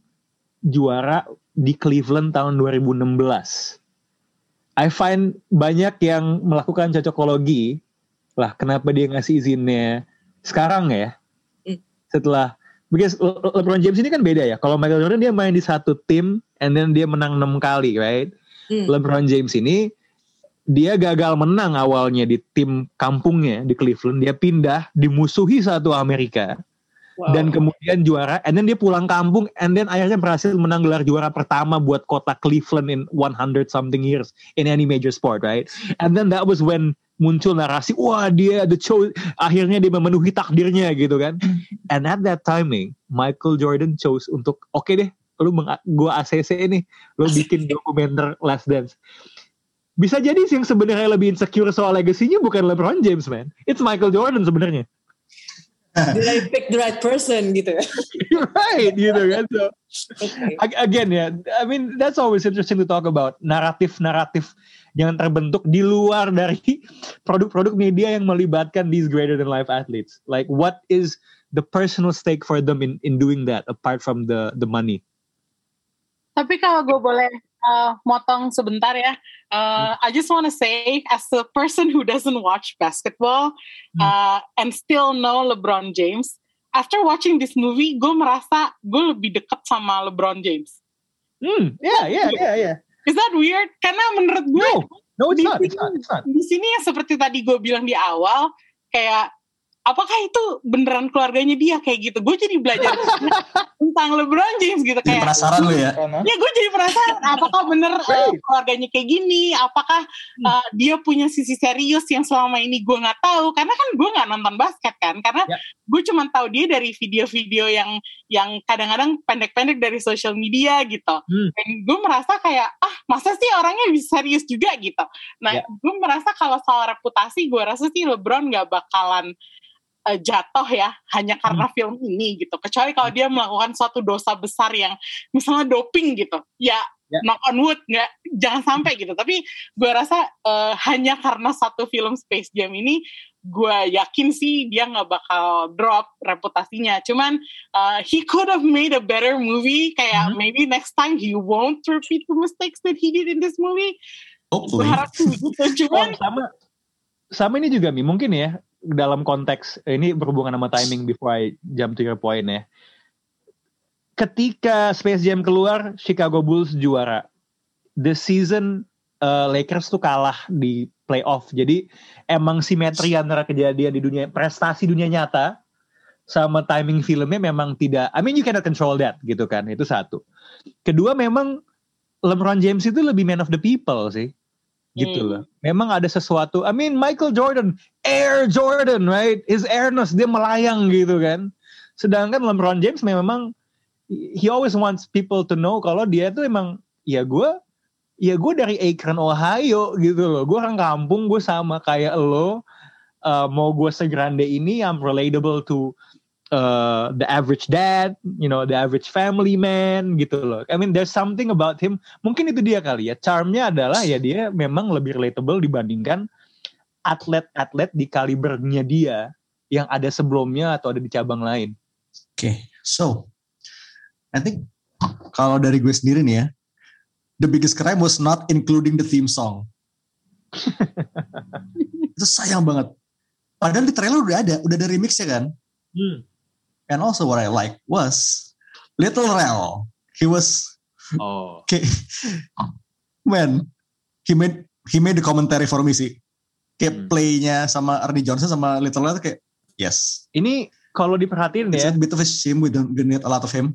juara di Cleveland tahun 2016. I find banyak yang melakukan cocokologi. Lah kenapa dia ngasih izinnya? Sekarang ya? Hmm. setelah because Le- Le- LeBron James ini kan beda ya. Kalau Michael Jordan dia main di satu tim and then dia menang enam kali right? Hmm. LeBron James ini dia gagal menang awalnya di tim kampungnya di Cleveland. Dia pindah dimusuhi satu Amerika Wow. dan kemudian juara and then dia pulang kampung and then akhirnya berhasil menang gelar juara pertama buat kota Cleveland in 100 something years in any major sport right? And then that was when muncul narasi wah dia the cho akhirnya dia memenuhi takdirnya gitu kan. And at that timing Michael Jordan chose untuk oke deh lu gua ACC ini lu bikin dokumenter Last Dance. Bisa jadi sih yang sebenarnya lebih insecure soal legasinya bukan LeBron James man. It's Michael Jordan sebenarnya Did I pick the right person gitu ya? right gitu kan so Okay. ag- again ya I mean that's always interesting to talk about naratif-naratif yang terbentuk di luar dari produk-produk media yang melibatkan these greater than life athletes like what is the personal stake for them in in doing that apart from the the money Tapi kalau gue boleh uh, motong sebentar ya, uh, I just want to say, as a person who doesn't watch basketball uh, and still know LeBron James, after watching this movie, gue merasa gue lebih dekat sama LeBron James. hmm yeah yeah yeah yeah Is that weird? Karena menurut gue no no it's di not it's sini- not it's not di sini ya seperti tadi gue bilang di awal, kayak apakah itu beneran keluarganya dia kayak gitu? Gue jadi belajar tentang LeBron James gitu Jadi kayak. penasaran lu ya. Ya gue jadi penasaran apakah bener uh, keluarganya kayak gini, apakah uh, dia punya sisi serius yang selama ini gue nggak tahu karena kan gue nggak nonton basket kan karena Ya. gue cuma tahu dia dari video-video yang yang kadang-kadang pendek-pendek dari social media gitu. Hmm. Dan gue merasa kayak ah masa sih orangnya bisa serius juga gitu. Nah Ya. gue merasa kalau soal reputasi gue rasa sih LeBron nggak bakalan eh, jatuh ya hanya karena film ini gitu. Kecuali kalau dia melakukan suatu dosa besar yang misalnya doping gitu. Ya, Ya. knock on wood nggak jangan sampai gitu. Tapi gue rasa eh, hanya karena satu film Space Jam ini gue yakin sih dia nggak bakal drop reputasinya. Cuman uh, he could have made a better movie. Kayak maybe next time he won't repeat the mistakes that he did in this movie. Gue Hopefully. harap sih gitu. Cuman Oh, sama sama ini juga mi mungkin ya dalam konteks ini berhubungan sama timing before I jump to your point ya. Ketika Space Jam keluar, Chicago Bulls juara. The season uh, Lakers tuh kalah di playoff. Jadi emang simetri antara kejadian di dunia prestasi dunia nyata sama timing filmnya memang tidak. I mean you cannot control that gitu kan. Itu satu. Kedua memang LeBron James itu lebih man of the people sih gitu Hmm. loh. Memang ada sesuatu. I mean Michael Jordan, Air Jordan, right? His airness dia melayang gitu kan. Sedangkan LeBron James memang he always wants people to know kalau dia tuh emang ya gue ya gue dari Akron Ohio gitu loh. Gue orang kampung, gue sama kayak lo. Uh, mau gue segrande ini, I'm relatable to uh, the average dad, you know, the average family man gitu loh. I mean, there's something about him. Mungkin itu dia kali ya. Charmnya adalah ya dia memang lebih relatable dibandingkan atlet-atlet di kalibernya dia yang ada sebelumnya atau ada di cabang lain. Oke, so I think kalau dari gue sendiri nih ya, the biggest crime was not including the theme song. itu sayang banget. Padahal di trailer udah ada, udah ada remix ya kan. Hmm. And also what I like was Little Rel. He was Oh. kayak man, he made he made the commentary for me sih. Kayak Hmm. playnya sama Ernie Johnson sama Little Rel kayak yes. Ini kalau diperhatiin It's ya, a bit of a shame we don't need a lot of him.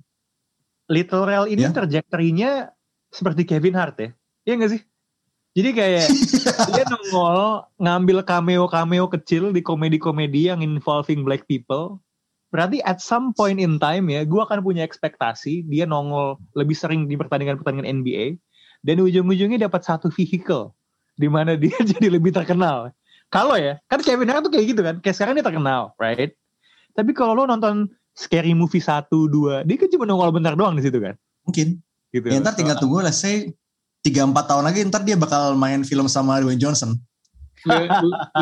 Little Rel ini Ya. trajektorinya seperti Kevin Hart ya. Iya gak sih? Jadi kayak dia nongol ngambil cameo-cameo kecil di komedi-komedi yang involving black people. Berarti at some point in time ya, gue akan punya ekspektasi dia nongol lebih sering di pertandingan-pertandingan NBA dan ujung-ujungnya dapat satu vehicle di mana dia jadi lebih terkenal. Kalau ya, kan Kevin Hart tuh kayak gitu kan, kayak sekarang dia terkenal, right? Tapi kalau lo nonton Scary Movie 1, 2, dia kan cuma nongol bentar doang di situ kan. Mungkin. gitu. Ya, ntar tinggal tunggu let's say 3-4 tahun lagi ntar dia bakal main film sama Dwayne Johnson. Le-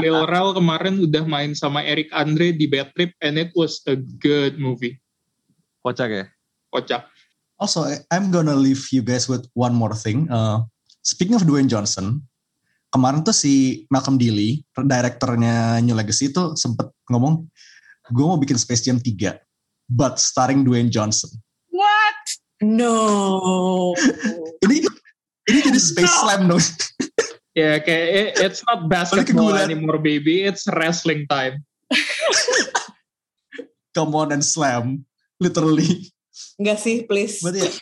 Leo Rel kemarin udah main sama Eric Andre di Bad Trip and it was a good movie. Kocak ya. Kocak. Also, I'm gonna leave you guys with one more thing. Uh, speaking of Dwayne Johnson, kemarin tuh si Malcolm Dealey, direkturnya New Legacy itu sempet ngomong, gue mau bikin Space Jam 3, but starring Dwayne Johnson. What? No. Ini ini jadi Space Slam dong. Ya kayak it- it's not basketball anymore baby, it's wrestling time. Come on and slam, literally. Enggak sih, please. But yeah.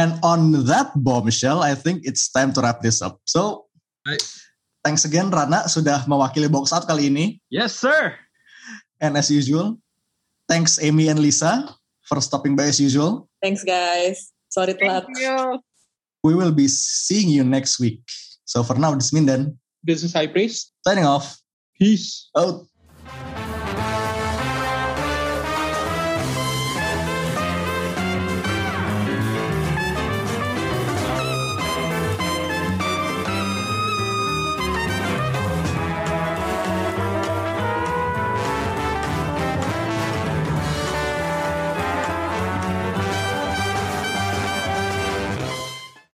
and on that bombshell, I think it's time to wrap this up. So, thanks again Rana sudah mewakili box out kali ini. Yes, sir. And as usual, thanks Amy and Lisa for stopping by as usual. Thanks guys. Sorry telat. Thank you. We will be seeing you next week. So for now, this is Minden This is High Priest. signing off. Peace. Out.